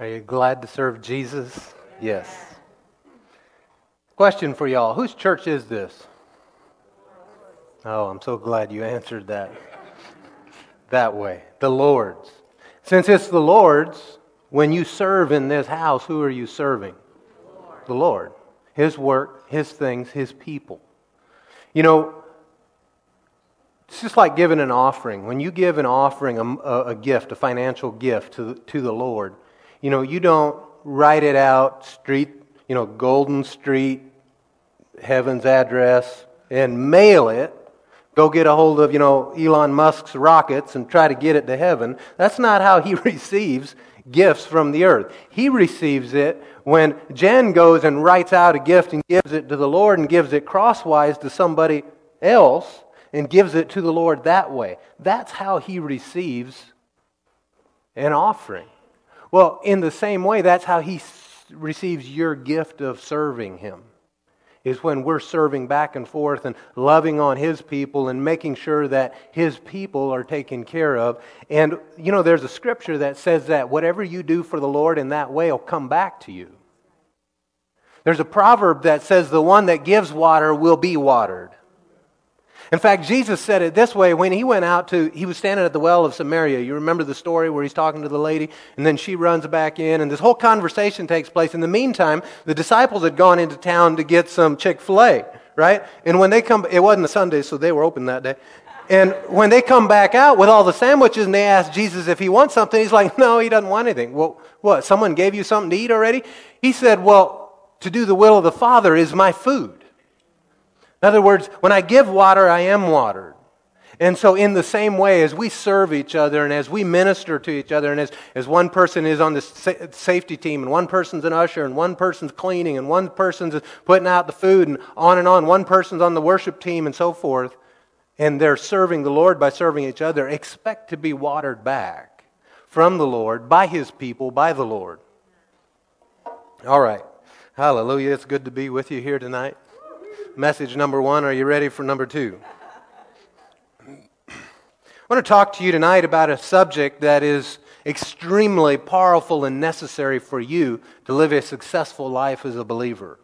Are you glad to serve Jesus? Yes. Question for y'all Whose church is this? Oh, I'm so glad you answered that that way. The Lord's. Since it's the Lord's, when you serve in this house, who are you serving? The Lord. His work, His things, His people. You know, it's just like giving an offering. When you give an offering, a, a gift, a financial gift to, to the Lord, you know, you don't write it out, street, you know, Golden Street, heaven's address, and mail it. Go get a hold of, you know, Elon Musk's rockets and try to get it to heaven. That's not how he receives gifts from the earth. He receives it when Jen goes and writes out a gift and gives it to the Lord and gives it crosswise to somebody else and gives it to the Lord that way. That's how he receives an offering. Well, in the same way, that's how he receives your gift of serving him. Is when we're serving back and forth and loving on his people and making sure that his people are taken care of. And, you know, there's a scripture that says that whatever you do for the Lord in that way will come back to you. There's a proverb that says, the one that gives water will be watered. In fact, Jesus said it this way when he went out to, he was standing at the well of Samaria. You remember the story where he's talking to the lady, and then she runs back in, and this whole conversation takes place. In the meantime, the disciples had gone into town to get some Chick fil A, right? And when they come, it wasn't a Sunday, so they were open that day. And when they come back out with all the sandwiches and they ask Jesus if he wants something, he's like, no, he doesn't want anything. Well, what? Someone gave you something to eat already? He said, well, to do the will of the Father is my food. In other words, when I give water, I am watered. And so, in the same way, as we serve each other and as we minister to each other, and as, as one person is on the sa- safety team, and one person's an usher, and one person's cleaning, and one person's putting out the food, and on and on, one person's on the worship team, and so forth, and they're serving the Lord by serving each other, expect to be watered back from the Lord, by His people, by the Lord. All right. Hallelujah. It's good to be with you here tonight message number one. Are you ready for number two? I want to talk to you tonight about a subject that is extremely powerful and necessary for you to live a successful life as a believer.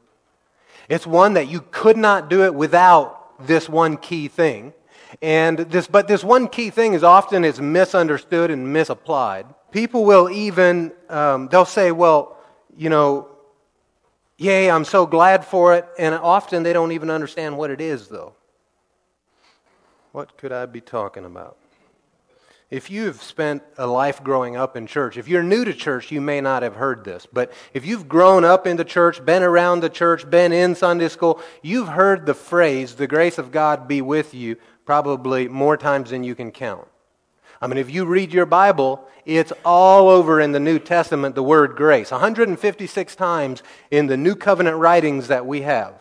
It's one that you could not do it without this one key thing. And this, but this one key thing is often is misunderstood and misapplied. People will even, um, they'll say, well, you know, Yay, I'm so glad for it. And often they don't even understand what it is, though. What could I be talking about? If you've spent a life growing up in church, if you're new to church, you may not have heard this. But if you've grown up in the church, been around the church, been in Sunday school, you've heard the phrase, the grace of God be with you, probably more times than you can count. I mean, if you read your Bible, it's all over in the New Testament, the word grace. 156 times in the New Covenant writings that we have,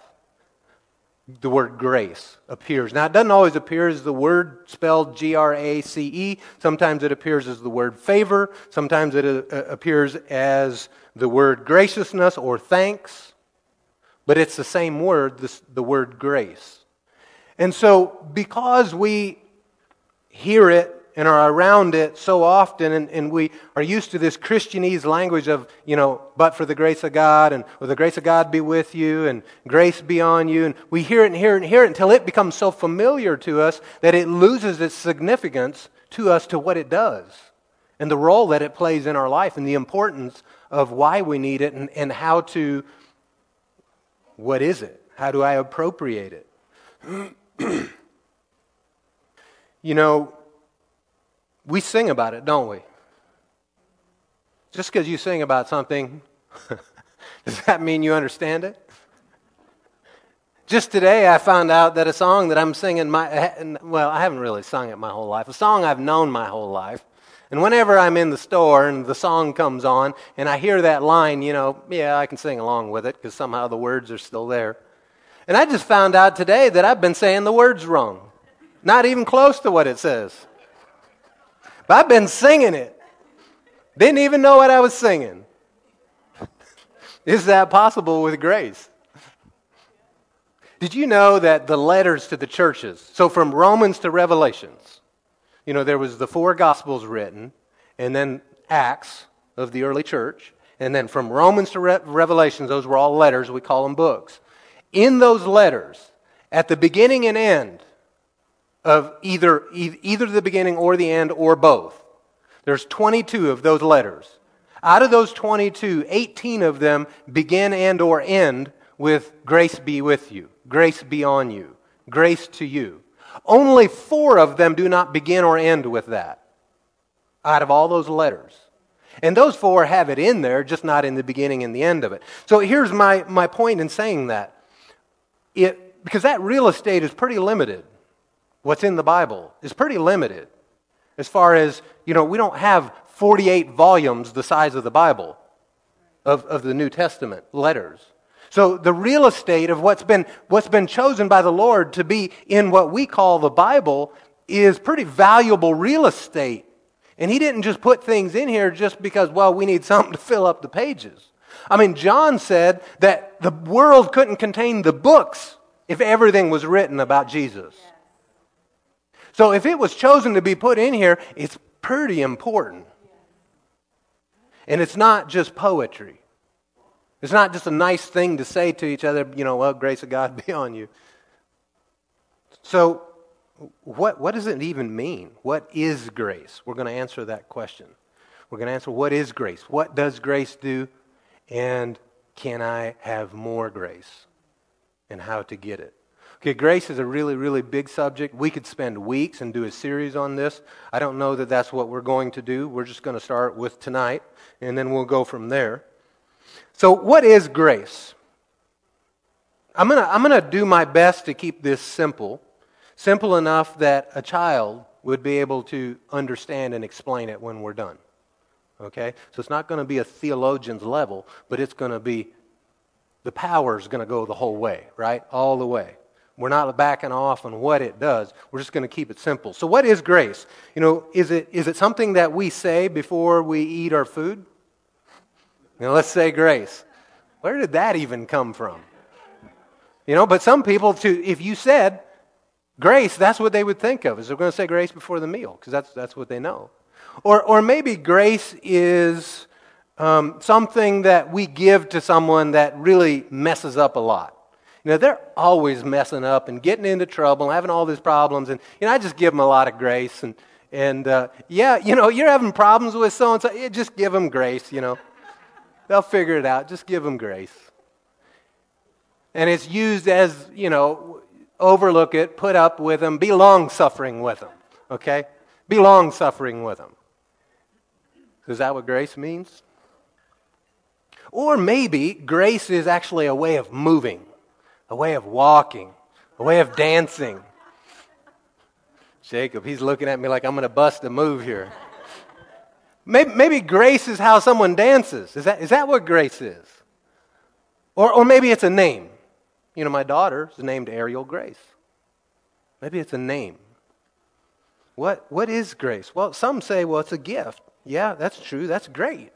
the word grace appears. Now, it doesn't always appear as the word spelled G R A C E. Sometimes it appears as the word favor. Sometimes it uh, appears as the word graciousness or thanks. But it's the same word, the word grace. And so, because we hear it and are around it so often, and, and we are used to this Christianese language of, you know, but for the grace of God, and will the grace of God be with you, and grace be on you. And we hear it and hear it and hear it until it becomes so familiar to us that it loses its significance to us to what it does, and the role that it plays in our life, and the importance of why we need it, and, and how to, what is it? How do I appropriate it? you know, we sing about it, don't we? Just because you sing about something, does that mean you understand it? Just today, I found out that a song that I'm singing, my, well, I haven't really sung it my whole life, a song I've known my whole life. And whenever I'm in the store and the song comes on and I hear that line, you know, yeah, I can sing along with it because somehow the words are still there. And I just found out today that I've been saying the words wrong, not even close to what it says. But I've been singing it. Didn't even know what I was singing. Is that possible with grace? Did you know that the letters to the churches, so from Romans to Revelations, you know, there was the four gospels written, and then Acts of the early church, And then from Romans to Re- Revelations, those were all letters. We call them books. In those letters, at the beginning and end of either, either the beginning or the end or both, there's 22 of those letters. Out of those 22, 18 of them begin and or end with grace be with you, grace be on you, grace to you. Only four of them do not begin or end with that out of all those letters. And those four have it in there, just not in the beginning and the end of it. So here's my, my point in saying that. It, because that real estate is pretty limited. What's in the Bible is pretty limited. As far as, you know, we don't have 48 volumes the size of the Bible, of, of the New Testament letters. So the real estate of what's been, what's been chosen by the Lord to be in what we call the Bible is pretty valuable real estate. And he didn't just put things in here just because, well, we need something to fill up the pages. I mean, John said that the world couldn't contain the books if everything was written about Jesus. So if it was chosen to be put in here, it's pretty important. And it's not just poetry. It's not just a nice thing to say to each other, you know, well, grace of God be on you. So, what, what does it even mean? What is grace? We're going to answer that question. We're going to answer what is grace? What does grace do? And can I have more grace? And how to get it. Okay, grace is a really, really big subject. We could spend weeks and do a series on this. I don't know that that's what we're going to do. We're just going to start with tonight, and then we'll go from there. So, what is grace? I'm going to I'm going to do my best to keep this simple, simple enough that a child would be able to understand and explain it when we're done. Okay? So, it's not going to be a theologian's level, but it's going to be the power is going to go the whole way, right? All the way. We're not backing off on what it does. We're just going to keep it simple. So, what is grace? You know, is it, is it something that we say before we eat our food? You know, let's say grace. Where did that even come from? You know, but some people, to, if you said grace, that's what they would think of, is they're going to say grace before the meal, because that's, that's what they know. Or, or maybe grace is um, something that we give to someone that really messes up a lot. You know, they're always messing up and getting into trouble and having all these problems. And, you know, I just give them a lot of grace. And, and uh, yeah, you know, you're having problems with so and so, just give them grace, you know. They'll figure it out. Just give them grace. And it's used as, you know, overlook it, put up with them, be long suffering with them. Okay? Be long suffering with them. Is that what grace means? Or maybe grace is actually a way of moving a way of walking, a way of dancing. Jacob, he's looking at me like I'm going to bust a move here. Maybe, maybe, grace is how someone dances. Is that, is that what grace is? Or, or maybe it's a name. You know, my daughter is named Ariel Grace. Maybe it's a name. What, what is grace? Well, some say, well, it's a gift. Yeah, that's true. That's great.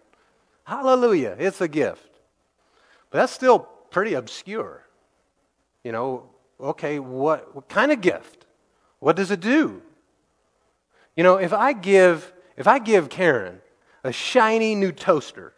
Hallelujah. It's a gift. But that's still pretty obscure. You know, okay, what, what kind of gift? What does it do? You know, if I give if I give Karen a shiny new toaster,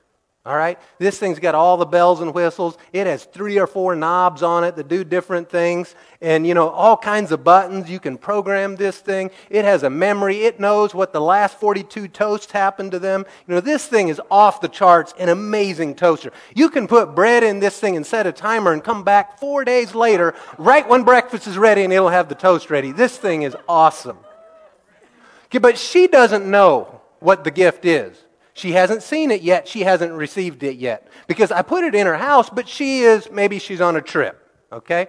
all right? This thing's got all the bells and whistles. It has three or four knobs on it that do different things and, you know, all kinds of buttons. You can program this thing. It has a memory. It knows what the last 42 toasts happened to them. You know, this thing is off the charts, an amazing toaster. You can put bread in this thing and set a timer and come back four days later, right when breakfast is ready, and it'll have the toast ready. This thing is awesome. Okay, but she doesn't know what the gift is. She hasn't seen it yet. She hasn't received it yet. Because I put it in her house, but she is, maybe she's on a trip. Okay?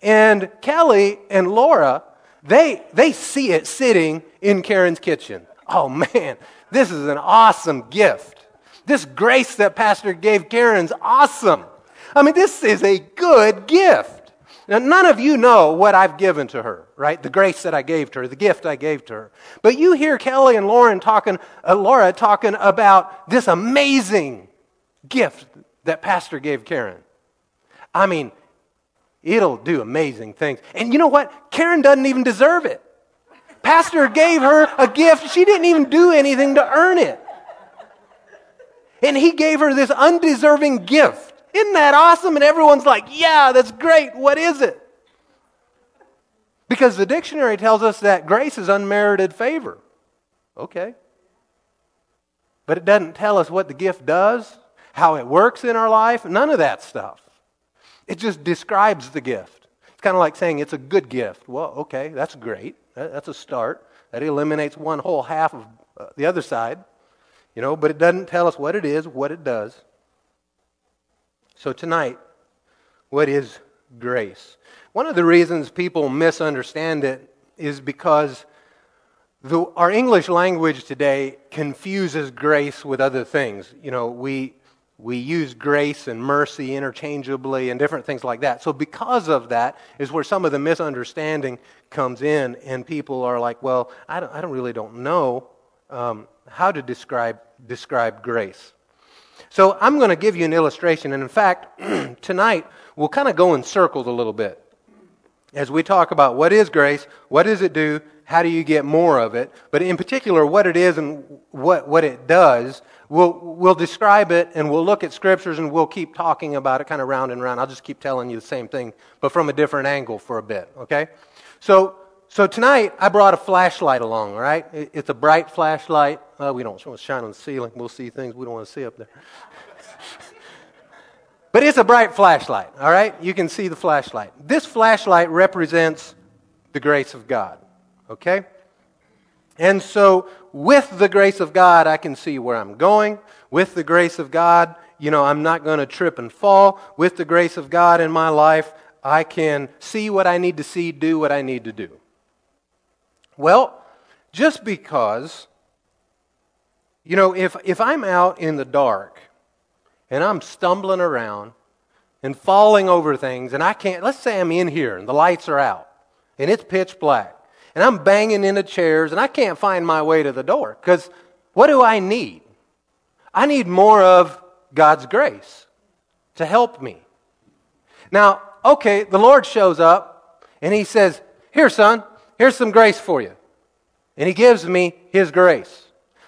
And Kelly and Laura, they, they see it sitting in Karen's kitchen. Oh man, this is an awesome gift. This grace that Pastor gave Karen's awesome. I mean, this is a good gift. Now, none of you know what I've given to her, right? The grace that I gave to her, the gift I gave to her. But you hear Kelly and Lauren talking, uh, Laura talking about this amazing gift that Pastor gave Karen. I mean, it'll do amazing things. And you know what? Karen doesn't even deserve it. Pastor gave her a gift. She didn't even do anything to earn it. And he gave her this undeserving gift. Isn't that awesome? And everyone's like, yeah, that's great. What is it? Because the dictionary tells us that grace is unmerited favor. Okay. But it doesn't tell us what the gift does, how it works in our life, none of that stuff. It just describes the gift. It's kind of like saying it's a good gift. Well, okay, that's great. That's a start. That eliminates one whole half of uh, the other side, you know, but it doesn't tell us what it is, what it does. So tonight, what is grace? One of the reasons people misunderstand it is because the, our English language today confuses grace with other things. You know, we, we use grace and mercy interchangeably and different things like that. So, because of that, is where some of the misunderstanding comes in, and people are like, well, I don't, I don't really don't know um, how to describe, describe grace. So, I'm going to give you an illustration, and in fact, tonight we'll kind of go in circles a little bit as we talk about what is grace, what does it do, how do you get more of it, but in particular, what it is and what, what it does, we'll, we'll describe it and we'll look at scriptures and we'll keep talking about it kind of round and round. I'll just keep telling you the same thing, but from a different angle for a bit, okay? So, so tonight, I brought a flashlight along, all right? It's a bright flashlight. Uh, we don't want to shine on the ceiling. We'll see things we don't want to see up there. But it's a bright flashlight, all right? You can see the flashlight. This flashlight represents the grace of God, okay? And so, with the grace of God, I can see where I'm going. With the grace of God, you know, I'm not going to trip and fall. With the grace of God in my life, I can see what I need to see, do what I need to do. Well, just because, you know, if, if I'm out in the dark and I'm stumbling around and falling over things, and I can't, let's say I'm in here and the lights are out and it's pitch black, and I'm banging into chairs and I can't find my way to the door because what do I need? I need more of God's grace to help me. Now, okay, the Lord shows up and he says, Here, son, here's some grace for you. And he gives me his grace.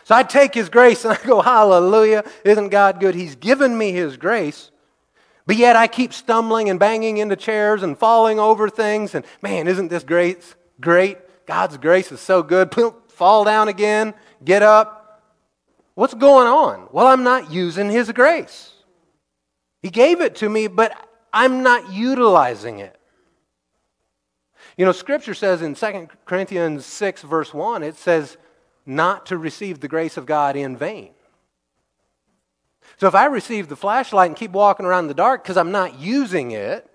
So I take His grace and I go, Hallelujah. Isn't God good? He's given me His grace. But yet I keep stumbling and banging into chairs and falling over things. And man, isn't this great? Great. God's grace is so good. Fall down again, get up. What's going on? Well, I'm not using His grace. He gave it to me, but I'm not utilizing it. You know, Scripture says in 2 Corinthians 6, verse 1, it says, not to receive the grace of God in vain. So if I receive the flashlight and keep walking around in the dark because I'm not using it,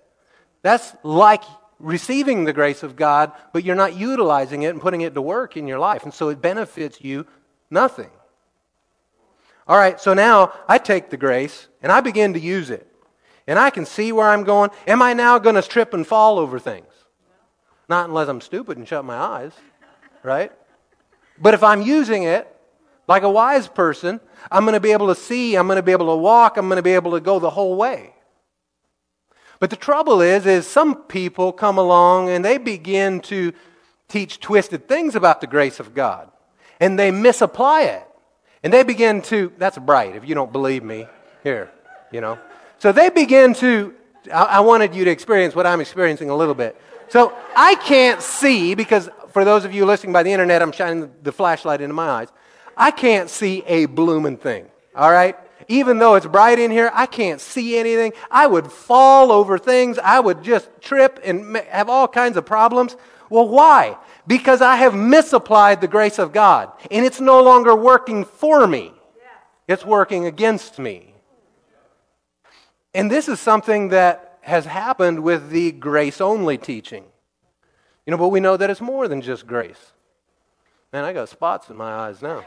that's like receiving the grace of God, but you're not utilizing it and putting it to work in your life. And so it benefits you nothing. All right, so now I take the grace and I begin to use it. And I can see where I'm going. Am I now going to trip and fall over things? Not unless I'm stupid and shut my eyes, right? But if I'm using it like a wise person, I'm going to be able to see, I'm going to be able to walk, I'm going to be able to go the whole way. But the trouble is is some people come along and they begin to teach twisted things about the grace of God. And they misapply it. And they begin to that's bright if you don't believe me. Here, you know. So they begin to I, I wanted you to experience what I'm experiencing a little bit. So I can't see because for those of you listening by the internet, I'm shining the flashlight into my eyes. I can't see a blooming thing, all right? Even though it's bright in here, I can't see anything. I would fall over things. I would just trip and have all kinds of problems. Well, why? Because I have misapplied the grace of God, and it's no longer working for me, it's working against me. And this is something that has happened with the grace only teaching. You know, but we know that it's more than just grace. Man, I got spots in my eyes now.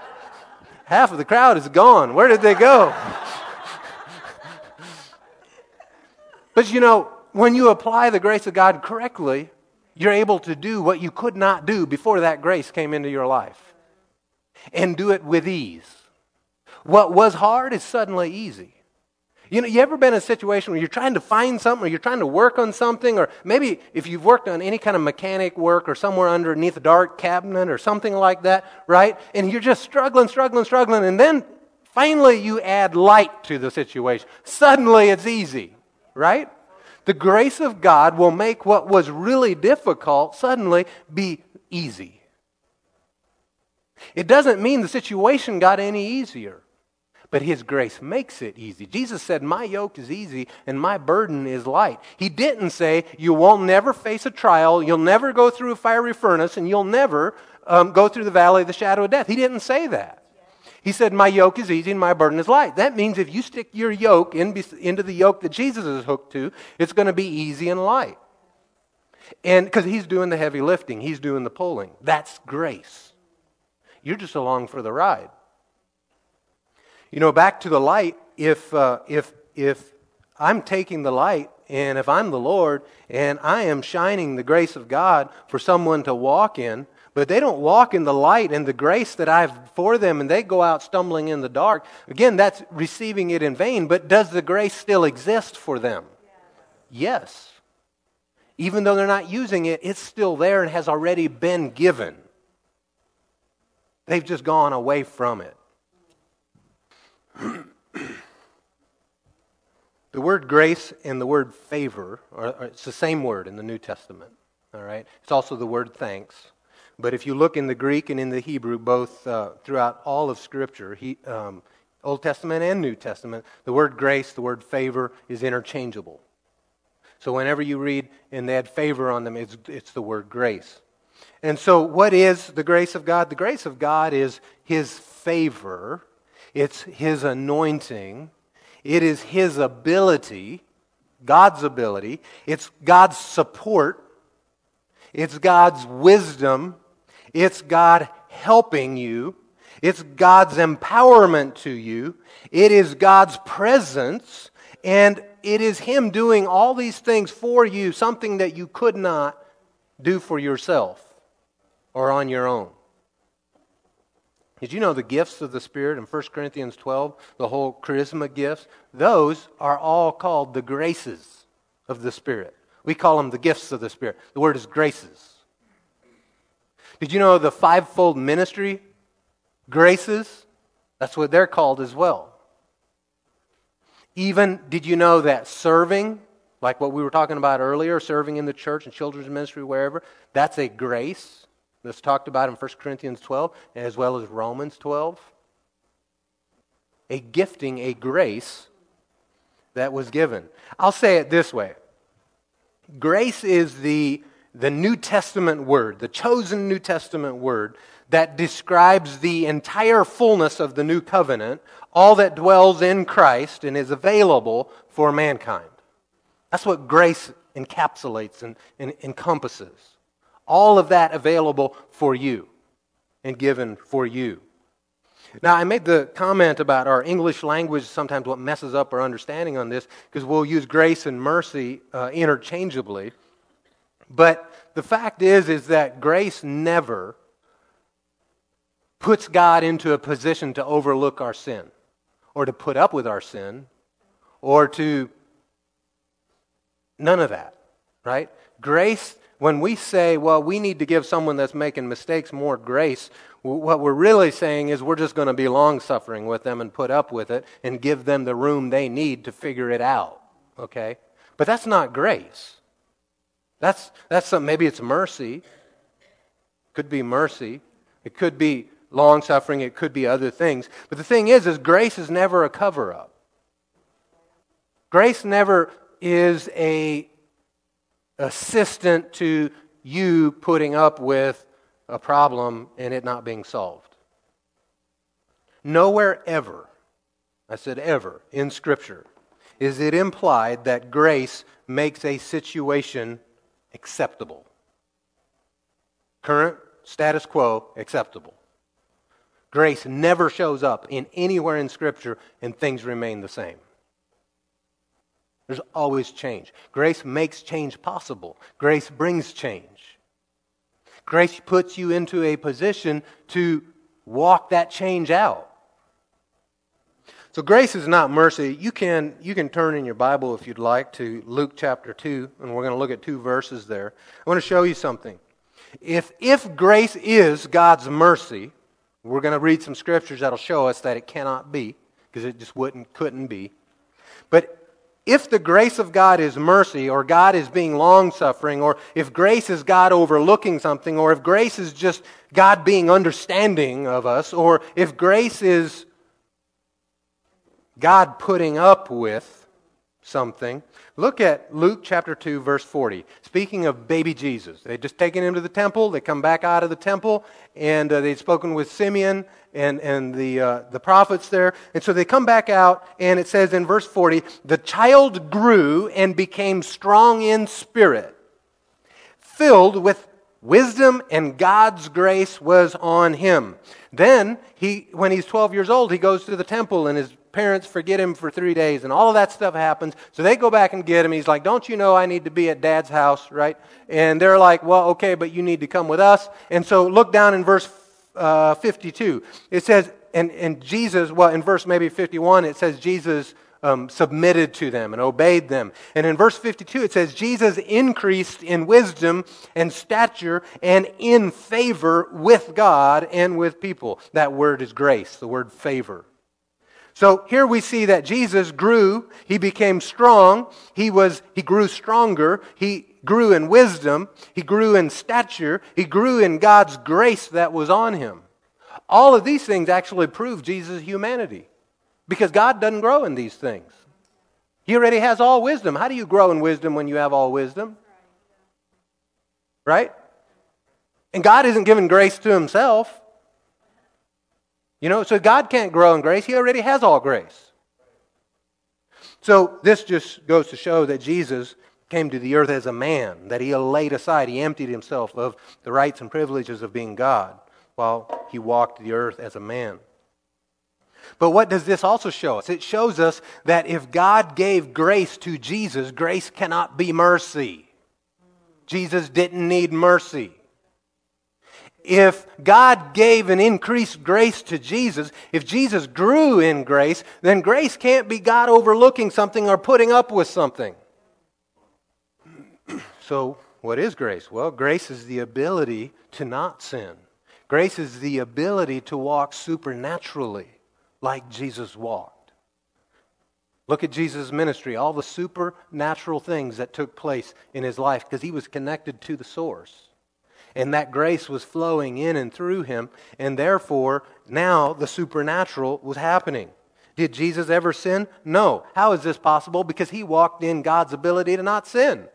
Half of the crowd is gone. Where did they go? but you know, when you apply the grace of God correctly, you're able to do what you could not do before that grace came into your life and do it with ease. What was hard is suddenly easy. You know, you ever been in a situation where you're trying to find something or you're trying to work on something, or maybe if you've worked on any kind of mechanic work or somewhere underneath a dark cabinet or something like that, right? And you're just struggling, struggling, struggling, and then Finally, you add light to the situation. Suddenly, it's easy, right? The grace of God will make what was really difficult suddenly be easy. It doesn't mean the situation got any easier, but His grace makes it easy. Jesus said, My yoke is easy and my burden is light. He didn't say, You won't never face a trial, you'll never go through a fiery furnace, and you'll never um, go through the valley of the shadow of death. He didn't say that. He said, My yoke is easy and my burden is light. That means if you stick your yoke in, into the yoke that Jesus is hooked to, it's going to be easy and light. And because he's doing the heavy lifting, he's doing the pulling. That's grace. You're just along for the ride. You know, back to the light, if, uh, if, if I'm taking the light and if I'm the Lord and I am shining the grace of God for someone to walk in, but they don't walk in the light and the grace that I have for them and they go out stumbling in the dark. Again, that's receiving it in vain, but does the grace still exist for them? Yes. Even though they're not using it, it's still there and has already been given. They've just gone away from it. The word grace and the word favor are, it's the same word in the New Testament. All right? It's also the word thanks. But if you look in the Greek and in the Hebrew, both uh, throughout all of Scripture, he, um, Old Testament and New Testament, the word grace, the word favor is interchangeable. So whenever you read and they had favor on them, it's, it's the word grace. And so, what is the grace of God? The grace of God is His favor, it's His anointing, it is His ability, God's ability, it's God's support, it's God's wisdom, it's God helping you. It's God's empowerment to you. It is God's presence. And it is Him doing all these things for you, something that you could not do for yourself or on your own. Did you know the gifts of the Spirit in 1 Corinthians 12, the whole charisma gifts? Those are all called the graces of the Spirit. We call them the gifts of the Spirit. The word is graces. Did you know the fivefold ministry graces? That's what they're called as well. Even, did you know that serving, like what we were talking about earlier, serving in the church and children's ministry, wherever, that's a grace that's talked about in 1 Corinthians 12 as well as Romans 12. A gifting, a grace that was given. I'll say it this way grace is the the New Testament word, the chosen New Testament word that describes the entire fullness of the new covenant, all that dwells in Christ and is available for mankind. That's what grace encapsulates and, and encompasses. All of that available for you and given for you. Now, I made the comment about our English language, sometimes what messes up our understanding on this, because we'll use grace and mercy uh, interchangeably. But the fact is, is that grace never puts God into a position to overlook our sin or to put up with our sin or to none of that, right? Grace, when we say, well, we need to give someone that's making mistakes more grace, what we're really saying is we're just going to be long suffering with them and put up with it and give them the room they need to figure it out, okay? But that's not grace. That's, that's some, maybe it's mercy. Could be mercy. It could be long suffering. It could be other things. But the thing is, is grace is never a cover up. Grace never is a assistant to you putting up with a problem and it not being solved. Nowhere ever, I said ever, in Scripture, is it implied that grace makes a situation acceptable. Current status quo, acceptable. Grace never shows up in anywhere in Scripture and things remain the same. There's always change. Grace makes change possible. Grace brings change. Grace puts you into a position to walk that change out. So grace is not mercy. You can, you can turn in your Bible if you'd like to Luke chapter 2, and we're going to look at two verses there. I want to show you something. If, if grace is God's mercy, we're going to read some scriptures that'll show us that it cannot be. because it just wouldn't, couldn't be. But if the grace of God is mercy, or God is being long suffering, or if grace is God overlooking something, or if grace is just God being understanding of us, or if grace is God putting up with something, look at Luke chapter 2, verse 40. Speaking of baby Jesus, they'd just taken him to the temple, they come back out of the temple, and uh, they'd spoken with Simeon and, and the, uh, the prophets there. And so they come back out, and it says in verse 40 the child grew and became strong in spirit, filled with wisdom, and God's grace was on him. Then, he, when he's 12 years old, he goes to the temple, and his parents forget him for three days, and all of that stuff happens. So they go back and get him. He's like, Don't you know I need to be at dad's house, right? And they're like, Well, okay, but you need to come with us. And so look down in verse uh, 52. It says, and, and Jesus, well, in verse maybe 51, it says Jesus um, submitted to them and obeyed them. And in verse 52, it says, Jesus increased in wisdom and stature and in favor with God and with people. That word is grace, the word favor. So here we see that Jesus grew, he became strong, he was he grew stronger, he grew in wisdom, he grew in stature, he grew in God's grace that was on him. All of these things actually prove Jesus' humanity because God doesn't grow in these things. He already has all wisdom. How do you grow in wisdom when you have all wisdom? Right? And God isn't giving grace to himself. You know, so God can't grow in grace. He already has all grace. So this just goes to show that Jesus came to the earth as a man, that he laid aside, he emptied himself of the rights and privileges of being God while he walked the earth as a man. But what does this also show us? It shows us that if God gave grace to Jesus, grace cannot be mercy. Jesus didn't need mercy. If God gave an increased grace to Jesus, if Jesus grew in grace, then grace can't be God overlooking something or putting up with something. So, what is grace? Well, grace is the ability to not sin. Grace is the ability to walk supernaturally like Jesus walked. Look at Jesus' ministry, all the supernatural things that took place in his life because he was connected to the source. And that grace was flowing in and through him, and therefore now the supernatural was happening. Did Jesus ever sin? No. How is this possible? Because he walked in God's ability to not sin.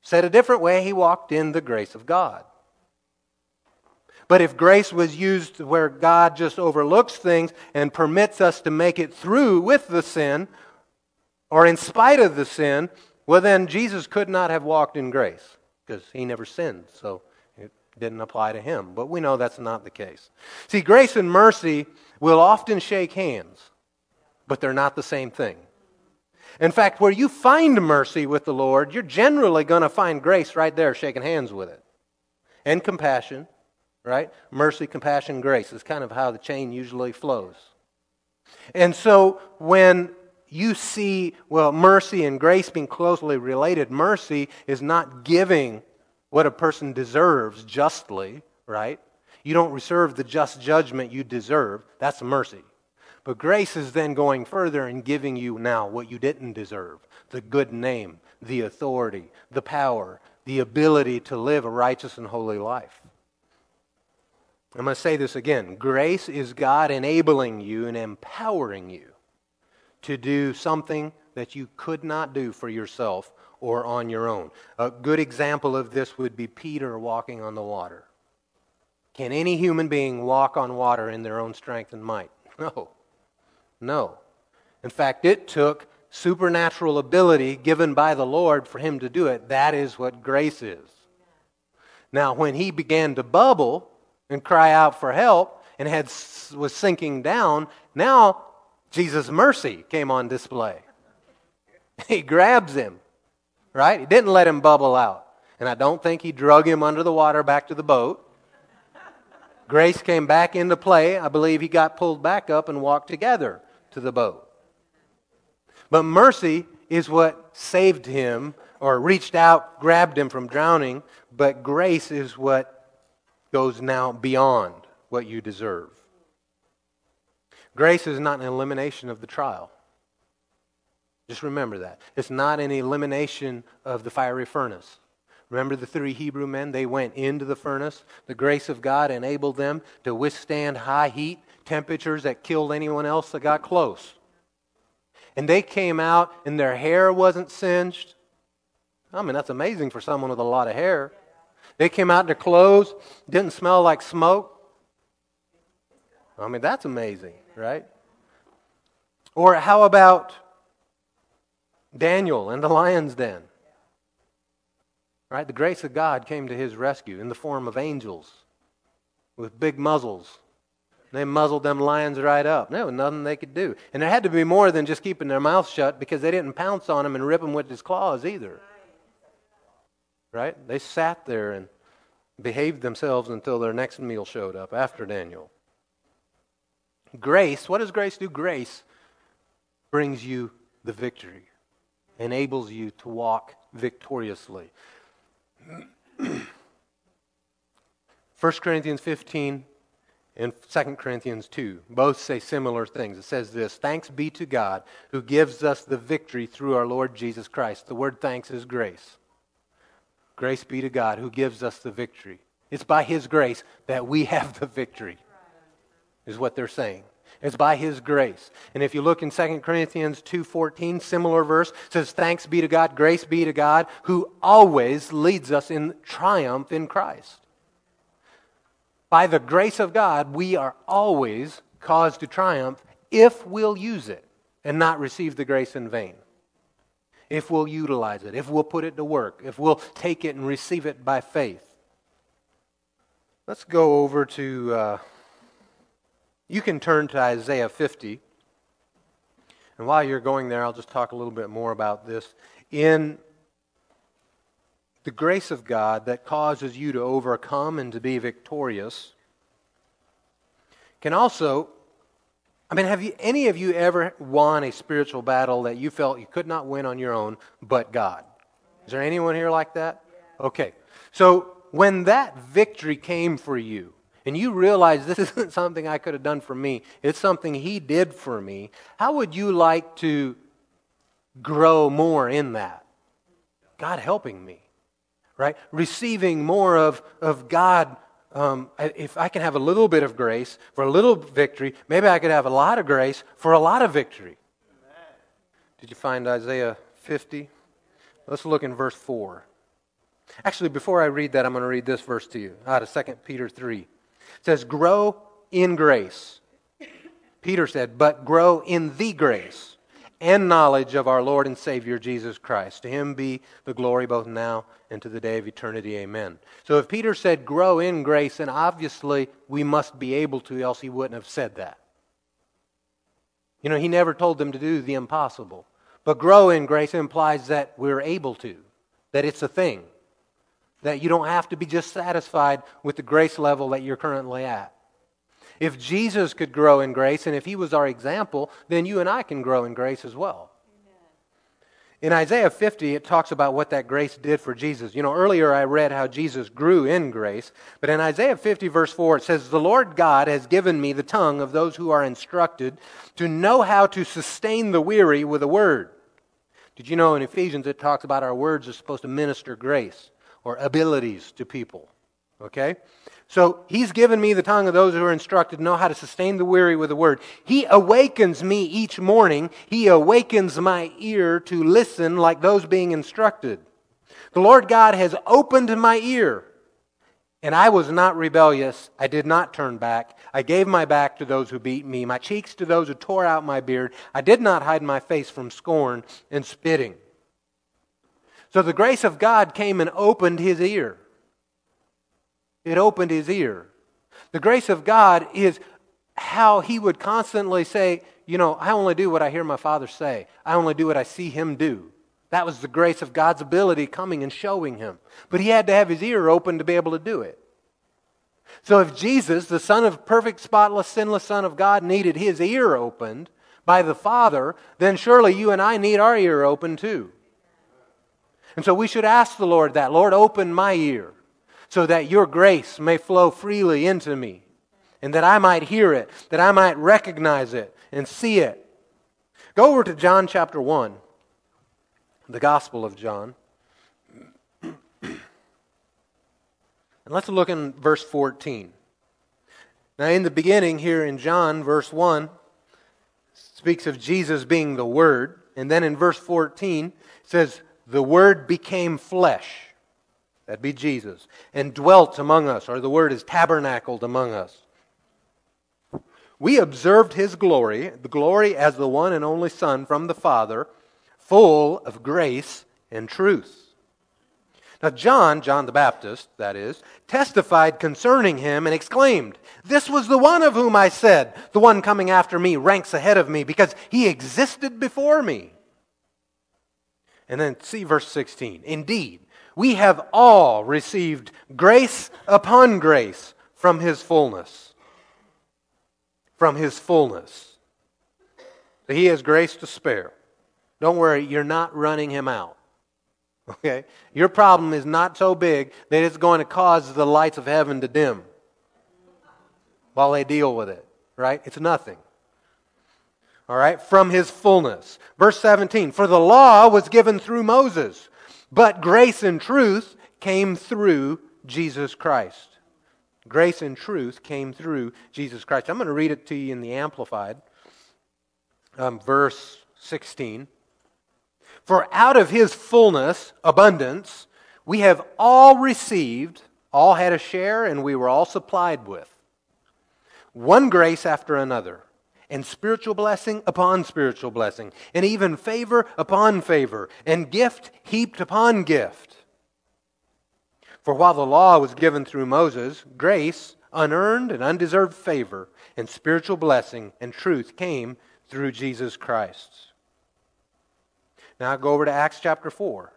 Said a different way, he walked in the grace of God. But if grace was used where God just overlooks things and permits us to make it through with the sin, or in spite of the sin, well, then Jesus could not have walked in grace because he never sinned. So didn't apply to him. But we know that's not the case. See, grace and mercy will often shake hands, but they're not the same thing. In fact, where you find mercy with the Lord, you're generally going to find grace right there shaking hands with it. And compassion, right? Mercy, compassion, grace is kind of how the chain usually flows. And so when you see, well, mercy and grace being closely related, mercy is not giving what a person deserves justly, right? You don't reserve the just judgment you deserve. That's mercy. But grace is then going further and giving you now what you didn't deserve the good name, the authority, the power, the ability to live a righteous and holy life. I'm going to say this again. Grace is God enabling you and empowering you to do something that you could not do for yourself or on your own. A good example of this would be Peter walking on the water. Can any human being walk on water in their own strength and might? No. No. In fact, it took supernatural ability given by the Lord for him to do it. That is what grace is. Now, when he began to bubble and cry out for help and had, was sinking down, now Jesus' mercy came on display. He grabs him, right? He didn't let him bubble out. And I don't think he drug him under the water back to the boat. Grace came back into play. I believe he got pulled back up and walked together to the boat. But mercy is what saved him or reached out, grabbed him from drowning, but grace is what goes now beyond what you deserve. Grace is not an elimination of the trial. Just remember that. It's not an elimination of the fiery furnace. Remember the three Hebrew men? They went into the furnace. The grace of God enabled them to withstand high heat, temperatures that killed anyone else that got close. And they came out and their hair wasn't singed. I mean, that's amazing for someone with a lot of hair. They came out in their clothes, didn't smell like smoke. I mean, that's amazing, right? Or how about Daniel and the lion's den? Right? The grace of God came to his rescue in the form of angels with big muzzles. They muzzled them lions right up. There was nothing they could do. And there had to be more than just keeping their mouths shut because they didn't pounce on him and rip him with his claws either. Right? They sat there and behaved themselves until their next meal showed up after Daniel. Grace, what does grace do? Grace brings you the victory, enables you to walk victoriously. 1 Corinthians 15 and 2 Corinthians 2 both say similar things. It says this Thanks be to God who gives us the victory through our Lord Jesus Christ. The word thanks is grace. Grace be to God who gives us the victory. It's by His grace that we have the victory, is what they're saying. It's by his grace. And if you look in 2 Corinthians 2:14, similar verse says thanks be to God, grace be to God who always leads us in triumph in Christ. By the grace of God, we are always caused to triumph if we'll use it and not receive the grace in vain. If we'll utilize it, if we'll put it to work, if we'll take it and receive it by faith. Let's go over to uh, you can turn to Isaiah 50. And while you're going there, I'll just talk a little bit more about this. In the grace of God that causes you to overcome and to be victorious can also I mean have you any of you ever won a spiritual battle that you felt you could not win on your own but God? Is there anyone here like that? Okay. So when that victory came for you, and you realize this isn't something I could have done for me, it's something He did for me, how would you like to grow more in that? God helping me, right? Receiving more of, of God. Um, if I can have a little bit of grace for a little victory, maybe I could have a lot of grace for a lot of victory. Did you find Isaiah 50? Let's look in verse 4. Actually, before I read that, I'm going to read this verse to you out of 2 Peter 3. It says, grow in grace. Peter said, but grow in the grace and knowledge of our Lord and Savior Jesus Christ. To him be the glory both now and to the day of eternity. Amen. So if Peter said grow in grace, then obviously we must be able to, else he wouldn't have said that. You know, he never told them to do the impossible. But grow in grace implies that we're able to, that it's a thing that you don't have to be just satisfied with the grace level that you're currently at. If Jesus could grow in grace and if he was our example, then you and I can grow in grace as well. In Isaiah 50, it talks about what that grace did for Jesus. You know, earlier I read how Jesus grew in grace, but in Isaiah 50, verse 4, it says, The Lord God has given me the tongue of those who are instructed to know how to sustain the weary with a word. Did you know in Ephesians it talks about our words are supposed to minister grace? Or abilities to people. Okay? So he's given me the tongue of those who are instructed know how to sustain the weary with the word. He awakens me each morning. He awakens my ear to listen like those being instructed. The Lord God has opened my ear. And I was not rebellious. I did not turn back. I gave my back to those who beat me, my cheeks to those who tore out my beard. I did not hide my face from scorn and spitting. So the grace of God came and opened his ear. It opened his ear. The grace of God is how he would constantly say, You know, I only do what I hear my father say, I only do what I see him do. That was the grace of God's ability coming and showing him. But he had to have his ear open to be able to do it. So if Jesus, the Son of perfect, spotless, sinless Son of God, needed his ear opened by the Father, then surely you and I need our ear open too. And so we should ask the Lord that Lord, open my ear so that your grace may flow freely into me and that I might hear it, that I might recognize it and see it. Go over to John chapter 1, the Gospel of John. And let's look in verse 14. Now, in the beginning, here in John, verse 1, speaks of Jesus being the Word. And then in verse 14, it says, The Word became flesh. That'd be Jesus. And dwelt among us, or the word is tabernacled among us. We observed his glory, the glory as the one and only Son from the Father, full of grace and truth. Now, John, John the Baptist, that is, testified concerning him and exclaimed, This was the one of whom I said, The one coming after me ranks ahead of me because he existed before me. And then see verse 16. Indeed, we have all received grace upon grace from his fullness. From his fullness. He has grace to spare. Don't worry, you're not running him out. Okay? Your problem is not so big that it's going to cause the lights of heaven to dim while they deal with it, right? It's nothing. All right? From his fullness. Verse 17 For the law was given through Moses, but grace and truth came through Jesus Christ. Grace and truth came through Jesus Christ. I'm going to read it to you in the Amplified, um, verse 16. For out of his fullness, abundance, we have all received, all had a share, and we were all supplied with one grace after another and spiritual blessing upon spiritual blessing, and even favor upon favor, and gift heaped upon gift. For while the law was given through Moses, grace, unearned and undeserved favor, and spiritual blessing and truth came through Jesus Christ. Now go over to Acts chapter 4.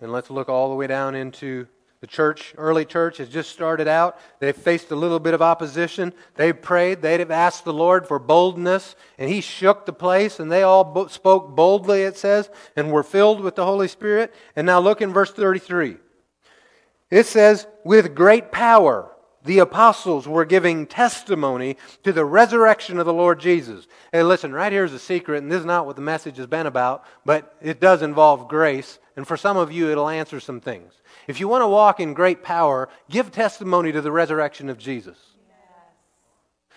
And let's look all the way down into the church, early church, has just started out. They've faced a little bit of opposition. They prayed. They'd have asked the Lord for boldness, and He shook the place, and they all spoke boldly, it says, and were filled with the Holy Spirit. And now look in verse 33. It says, with great power the apostles were giving testimony to the resurrection of the Lord Jesus. Hey, listen, right here's a secret, and this is not what the message has been about, but it does involve grace. And for some of you, it'll answer some things. If you want to walk in great power, give testimony to the resurrection of Jesus.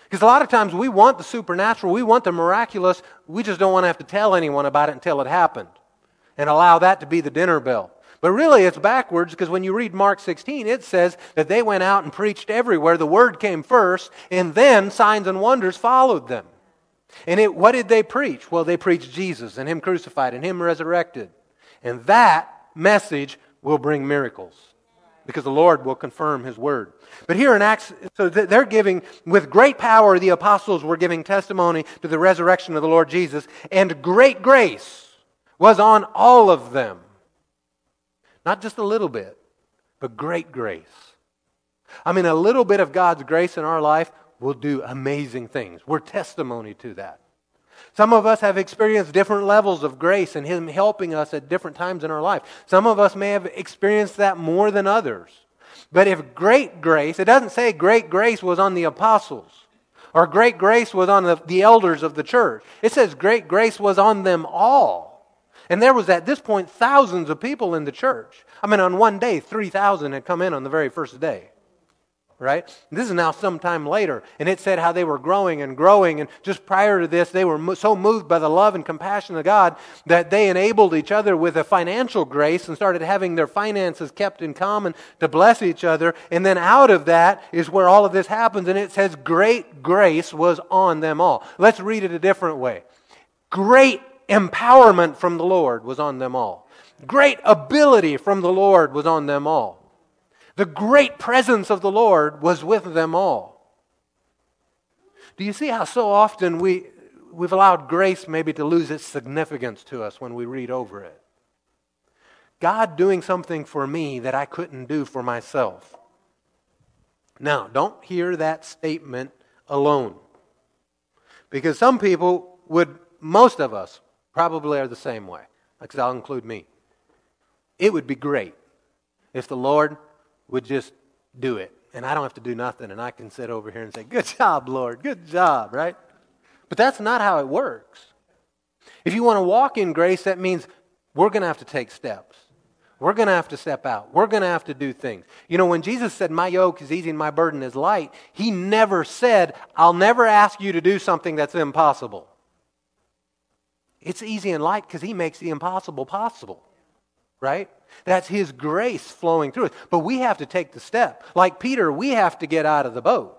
Because a lot of times we want the supernatural, we want the miraculous, we just don't want to have to tell anyone about it until it happened and allow that to be the dinner bell. But really, it's backwards because when you read Mark 16, it says that they went out and preached everywhere. The word came first, and then signs and wonders followed them. And it, what did they preach? Well, they preached Jesus and Him crucified and Him resurrected. And that message will bring miracles because the Lord will confirm his word. But here in Acts, so they're giving, with great power, the apostles were giving testimony to the resurrection of the Lord Jesus, and great grace was on all of them. Not just a little bit, but great grace. I mean, a little bit of God's grace in our life will do amazing things. We're testimony to that. Some of us have experienced different levels of grace and Him helping us at different times in our life. Some of us may have experienced that more than others. But if great grace, it doesn't say great grace was on the apostles or great grace was on the, the elders of the church. It says great grace was on them all. And there was at this point thousands of people in the church. I mean, on one day, 3,000 had come in on the very first day right? This is now some time later. And it said how they were growing and growing. And just prior to this, they were so moved by the love and compassion of God that they enabled each other with a financial grace and started having their finances kept in common to bless each other. And then out of that is where all of this happens. And it says, Great grace was on them all. Let's read it a different way. Great empowerment from the Lord was on them all. Great ability from the Lord was on them all. The great presence of the Lord was with them all. Do you see how so often we, we've allowed grace maybe to lose its significance to us when we read over it? God doing something for me that I couldn't do for myself. Now, don't hear that statement alone. Because some people would, most of us, probably are the same way. Because I'll include me. It would be great if the Lord would just do it. and I don't have to do nothing, and I can sit over here and say, Good job, Lord, good job, right? But that's not how it works. If you want to walk in grace, that means we're going to have to take steps. We're going to have to step out. We're going to have to do things. You know, when Jesus said, My yoke is easy and my burden is light, he never said, I'll never ask you to do something that's impossible. It's easy and light because he makes the impossible possible, right? That's his grace flowing through us. But we have to take the step. Like Peter, we have to get out of the boat.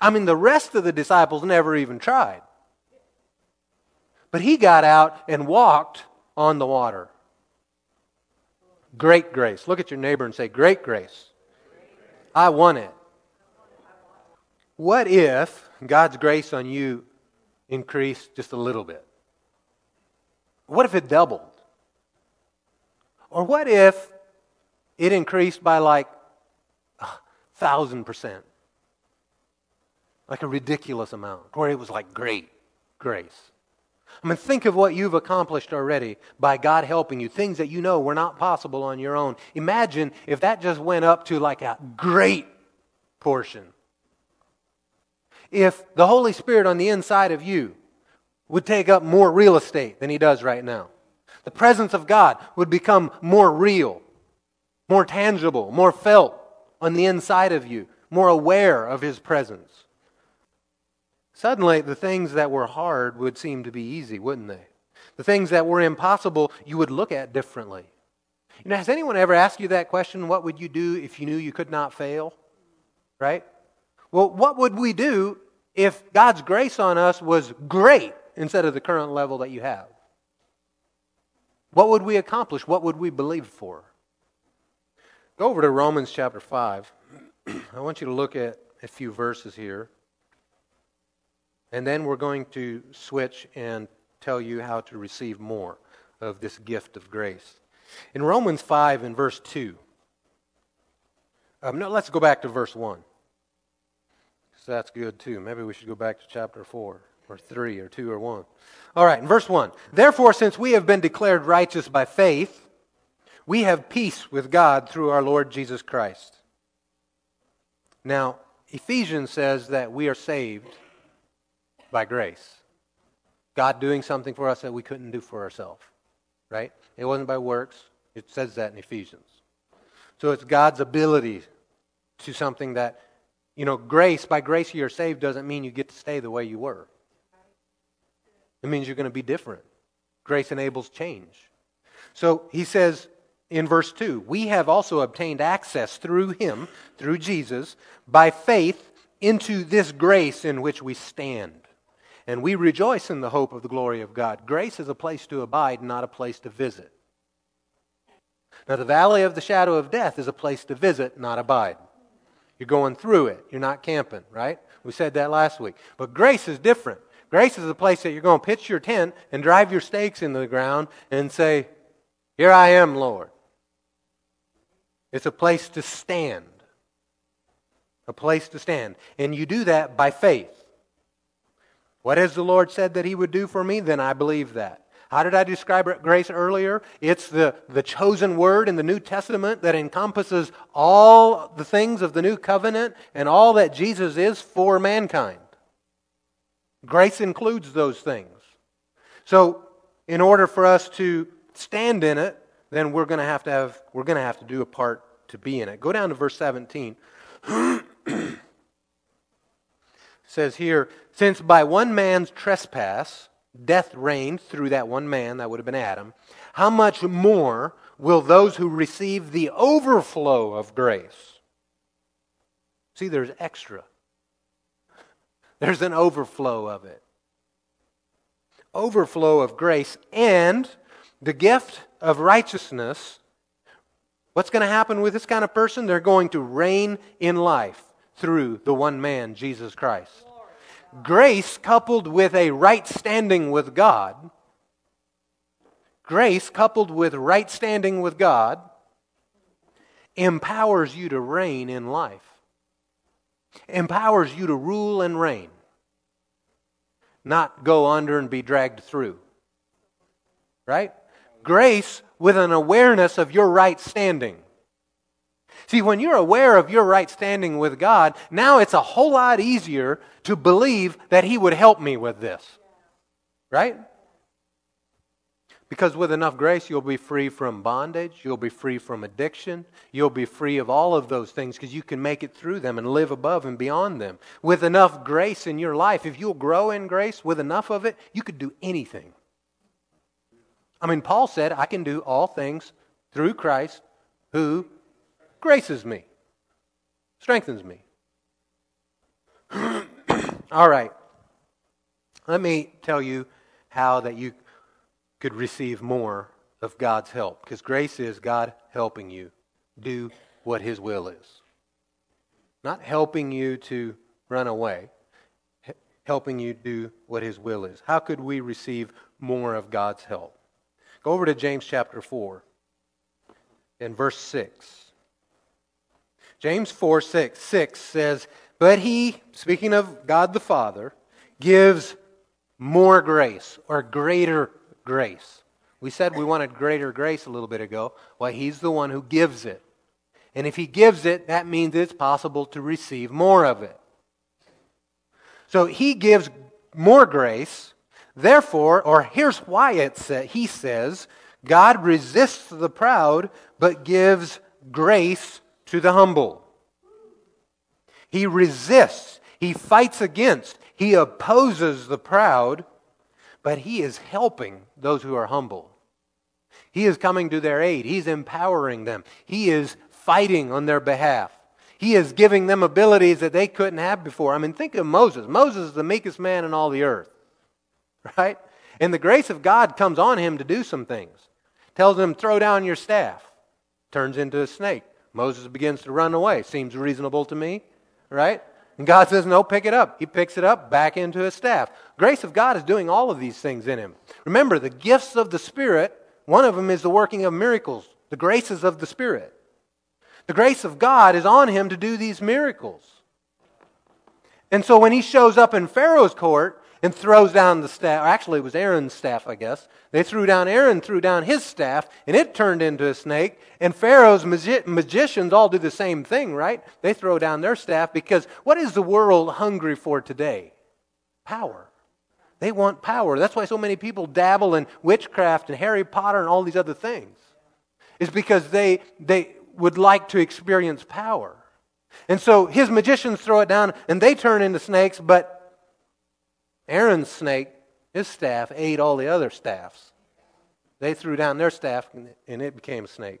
I mean, the rest of the disciples never even tried. But he got out and walked on the water. Great grace. Look at your neighbor and say, Great grace. I want it. What if God's grace on you increased just a little bit? What if it doubled? Or what if it increased by like a thousand percent? Like a ridiculous amount, where it was like great grace. I mean, think of what you've accomplished already by God helping you, things that you know were not possible on your own. Imagine if that just went up to like a great portion. If the Holy Spirit on the inside of you would take up more real estate than He does right now, the presence of God would become more real, more tangible, more felt on the inside of you, more aware of His presence. Suddenly, the things that were hard would seem to be easy, wouldn't they? The things that were impossible, you would look at differently. You know, has anyone ever asked you that question? What would you do if you knew you could not fail? Right? Well, what would we do if God's grace on us was great instead of the current level that you have? What would we accomplish? What would we believe for? Go over to Romans chapter 5. I want you to look at a few verses here. And then we're going to switch and tell you how to receive more of this gift of grace. In Romans 5 and verse 2, um, no, let's go back to verse 1. So that's good too. Maybe we should go back to chapter 4 or 3 or 2 or 1. All right, in verse 1. Therefore, since we have been declared righteous by faith, we have peace with God through our Lord Jesus Christ. Now, Ephesians says that we are saved by grace. God doing something for us that we couldn't do for ourselves, right? It wasn't by works. It says that in Ephesians. So it's God's ability to something that, you know, grace, by grace you're saved doesn't mean you get to stay the way you were. It means you're going to be different. Grace enables change. So he says in verse 2 We have also obtained access through him, through Jesus, by faith into this grace in which we stand. And we rejoice in the hope of the glory of God. Grace is a place to abide, not a place to visit. Now, the valley of the shadow of death is a place to visit, not abide. You're going through it. You're not camping, right? We said that last week. But grace is different. Grace is a place that you're going to pitch your tent and drive your stakes into the ground and say, Here I am, Lord. It's a place to stand. A place to stand. And you do that by faith. What has the Lord said that He would do for me? Then I believe that. How did I describe grace earlier? It's the, the chosen word in the New Testament that encompasses all the things of the new covenant and all that Jesus is for mankind. Grace includes those things. So, in order for us to stand in it, then we're going to have to have we're going to have to do a part to be in it. Go down to verse 17. says here, since by one man's trespass death reigned through that one man, that would have been Adam, how much more will those who receive the overflow of grace? See, there's extra. There's an overflow of it. Overflow of grace and the gift of righteousness. What's going to happen with this kind of person? They're going to reign in life through the one man, Jesus Christ. Grace coupled with a right standing with God, grace coupled with right standing with God, empowers you to reign in life, empowers you to rule and reign, not go under and be dragged through. Right? Grace with an awareness of your right standing See, when you're aware of your right standing with God, now it's a whole lot easier to believe that He would help me with this. Right? Because with enough grace, you'll be free from bondage, you'll be free from addiction, you'll be free of all of those things because you can make it through them and live above and beyond them. With enough grace in your life, if you'll grow in grace with enough of it, you could do anything. I mean, Paul said, I can do all things through Christ who graces me, strengthens me. all right. Let me tell you how that you could receive more of God's help. Because grace is God helping you do what His will is. Not helping you to run away, helping you do what His will is. How could we receive more of God's help? Go over to James chapter 4 and verse 6. James 4 6, 6 says, But He, speaking of God the Father, gives more grace or greater grace. We said we wanted greater grace a little bit ago. Well, He's the one who gives it. And if He gives it, that means it's possible to receive more of it. So He gives more grace. Therefore, or here's why it sa- He says, God resists the proud, but gives grace to the humble. He resists, He fights against, He opposes the proud but he is helping those who are humble. He is coming to their aid. He's empowering them. He is fighting on their behalf. He is giving them abilities that they couldn't have before. I mean, think of Moses. Moses is the meekest man in all the earth, right? And the grace of God comes on him to do some things. Tells him, throw down your staff. Turns into a snake. Moses begins to run away. Seems reasonable to me, right? And God says, No, pick it up. He picks it up back into his staff. Grace of God is doing all of these things in him. Remember, the gifts of the Spirit, one of them is the working of miracles, the graces of the Spirit. The grace of God is on him to do these miracles. And so when he shows up in Pharaoh's court, and throws down the staff. Actually, it was Aaron's staff, I guess. They threw down, Aaron threw down his staff, and it turned into a snake. And Pharaoh's magi- magicians all do the same thing, right? They throw down their staff because what is the world hungry for today? Power. They want power. That's why so many people dabble in witchcraft and Harry Potter and all these other things. Is because they, they would like to experience power. And so his magicians throw it down and they turn into snakes, but Aaron's snake, his staff, ate all the other staffs. They threw down their staff and it became a snake.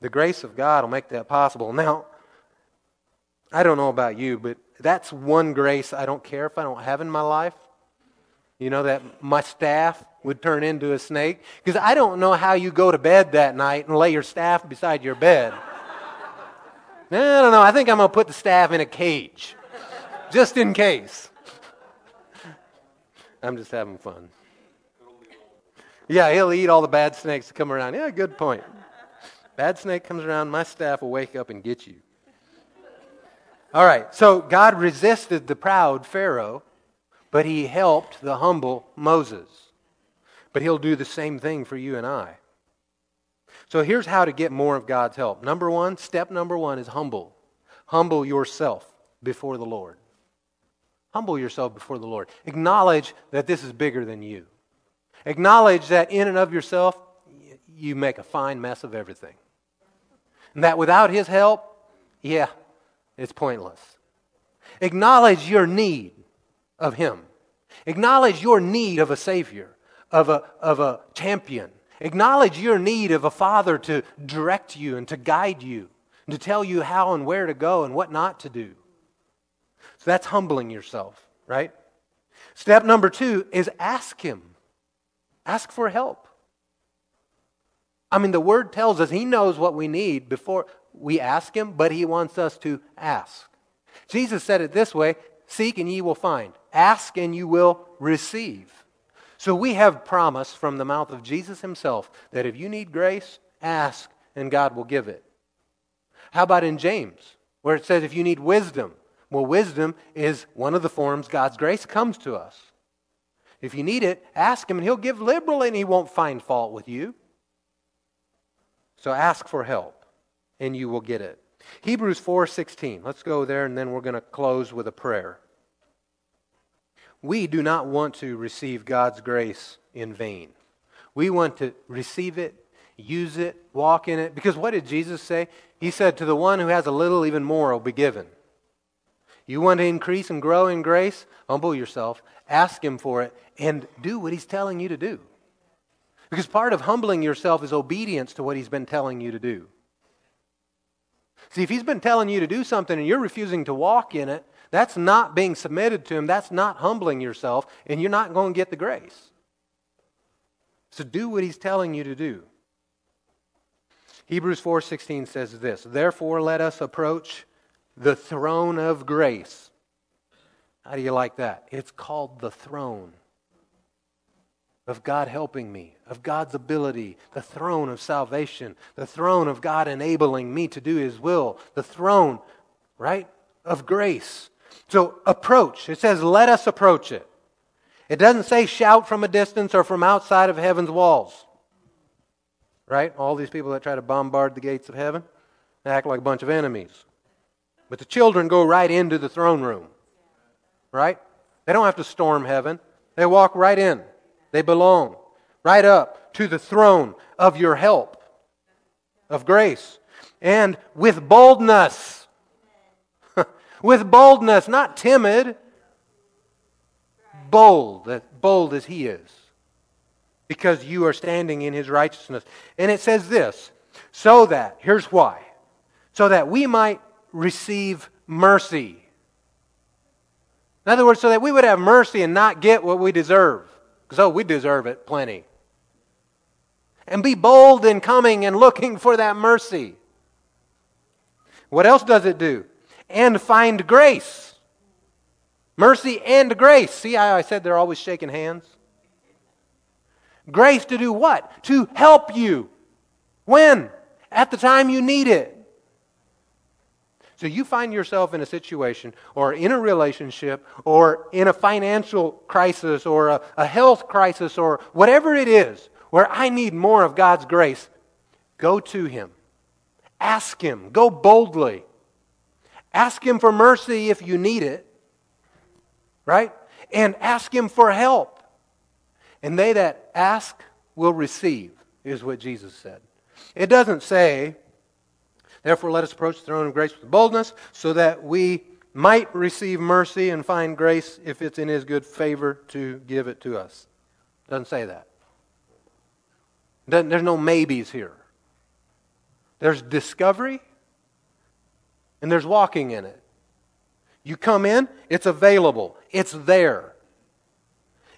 The grace of God will make that possible. Now, I don't know about you, but that's one grace I don't care if I don't have in my life. You know, that my staff would turn into a snake. Because I don't know how you go to bed that night and lay your staff beside your bed. I don't know. I think I'm going to put the staff in a cage, just in case. I'm just having fun. Yeah, he'll eat all the bad snakes that come around. Yeah, good point. Bad snake comes around, my staff will wake up and get you. All right, so God resisted the proud Pharaoh, but he helped the humble Moses. But he'll do the same thing for you and I. So here's how to get more of God's help. Number one, step number one is humble. Humble yourself before the Lord. Humble yourself before the Lord. Acknowledge that this is bigger than you. Acknowledge that in and of yourself, you make a fine mess of everything. And that without His help, yeah, it's pointless. Acknowledge your need of Him. Acknowledge your need of a Savior, of a, of a champion. Acknowledge your need of a Father to direct you and to guide you, and to tell you how and where to go and what not to do. So that's humbling yourself, right? Step number two is ask Him. Ask for help. I mean, the Word tells us He knows what we need before we ask Him, but He wants us to ask. Jesus said it this way Seek and ye will find, ask and you will receive. So we have promise from the mouth of Jesus Himself that if you need grace, ask and God will give it. How about in James, where it says if you need wisdom, well, wisdom is one of the forms God's grace comes to us. If you need it, ask Him, and He'll give liberally, and He won't find fault with you. So ask for help. and you will get it. Hebrews 4:16. Let's go there and then we're going to close with a prayer. We do not want to receive God's grace in vain. We want to receive it, use it, walk in it because what did Jesus say? He said to the one who has a little even more will be given. You want to increase and grow in grace? Humble yourself, ask him for it and do what he's telling you to do. Because part of humbling yourself is obedience to what he's been telling you to do. See, if he's been telling you to do something and you're refusing to walk in it, that's not being submitted to him. That's not humbling yourself, and you're not going to get the grace. So do what he's telling you to do. Hebrews 4:16 says this, "Therefore let us approach the throne of grace." How do you like that? It's called the throne of God helping me, of God's ability, the throne of salvation, the throne of God enabling me to do His will, the throne, right, of grace. So approach. It says, let us approach it. It doesn't say shout from a distance or from outside of heaven's walls. Right? All these people that try to bombard the gates of heaven, act like a bunch of enemies. But the children go right into the throne room. Right? They don't have to storm heaven, they walk right in. They belong right up to the throne of your help, of grace, and with boldness. with boldness, not timid, bold, bold as he is, because you are standing in his righteousness. And it says this so that, here's why, so that we might receive mercy. In other words, so that we would have mercy and not get what we deserve. Because, oh, we deserve it plenty. And be bold in coming and looking for that mercy. What else does it do? And find grace. Mercy and grace. See how I said they're always shaking hands? Grace to do what? To help you. When? At the time you need it. So you find yourself in a situation or in a relationship or in a financial crisis or a, a, health crisis or whatever it is where I need more of God's grace, go to Him. Ask Him. Go boldly. Ask Him for mercy if you need it, right? And ask Him for help. And they that ask will receive, is what Jesus said. It doesn't say, Therefore, let us approach the throne of grace with boldness, so that we might receive mercy and find grace if it's in His good favor to give it to us. Doesn't say that. There's no maybes here. There's discovery and there's walking in it. You come in, it's available, it's there.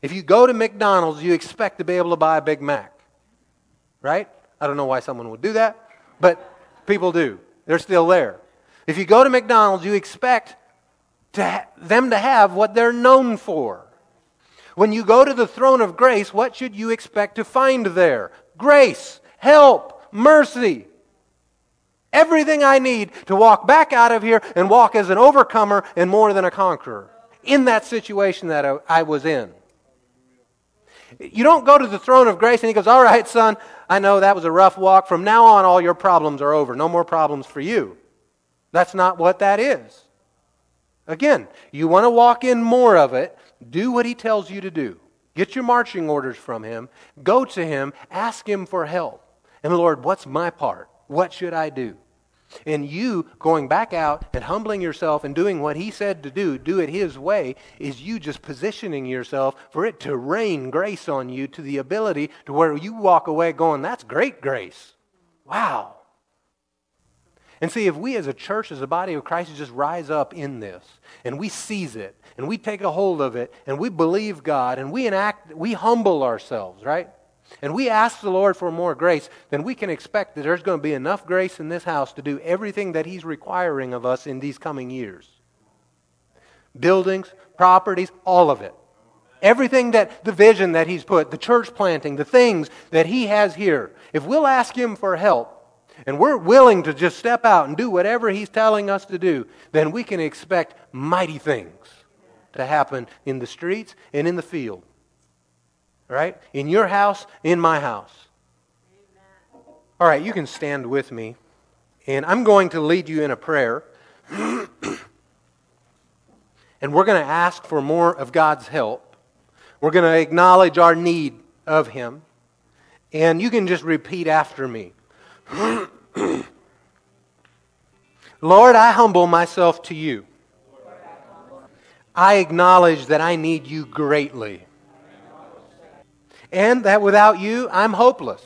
If you go to McDonald's, you expect to be able to buy a Big Mac, right? I don't know why someone would do that, but People do. They're still there. If you go to McDonald's, you expect to ha- them to have what they're known for. When you go to the throne of grace, what should you expect to find there? Grace, help, mercy. Everything I need to walk back out of here and walk as an overcomer and more than a conqueror in that situation that I, I was in. You don't go to the throne of grace and he goes, All right, son, I know that was a rough walk. From now on, all your problems are over. No more problems for you. That's not what that is. Again, you want to walk in more of it, do what he tells you to do. Get your marching orders from him, go to him, ask him for help. And Lord, what's my part? What should I do? And you going back out and humbling yourself and doing what he said to do, do it his way, is you just positioning yourself for it to rain grace on you to the ability to where you walk away going, that's great grace. Wow. And see, if we as a church, as a body of Christ, just rise up in this and we seize it and we take a hold of it and we believe God and we enact, we humble ourselves, right? And we ask the Lord for more grace, then we can expect that there's going to be enough grace in this house to do everything that He's requiring of us in these coming years. Buildings, properties, all of it. Everything that the vision that He's put, the church planting, the things that He has here. If we'll ask Him for help, and we're willing to just step out and do whatever He's telling us to do, then we can expect mighty things to happen in the streets and in the field right? In your house, in my house. All right, you can stand with me And I'm going to lead you in a prayer. and we're going to ask for more of God's help. We're going to acknowledge our need of Him. And you can just repeat after me Lord, I humble myself to you. I acknowledge that I need you greatly. And that without you, I'm hopeless.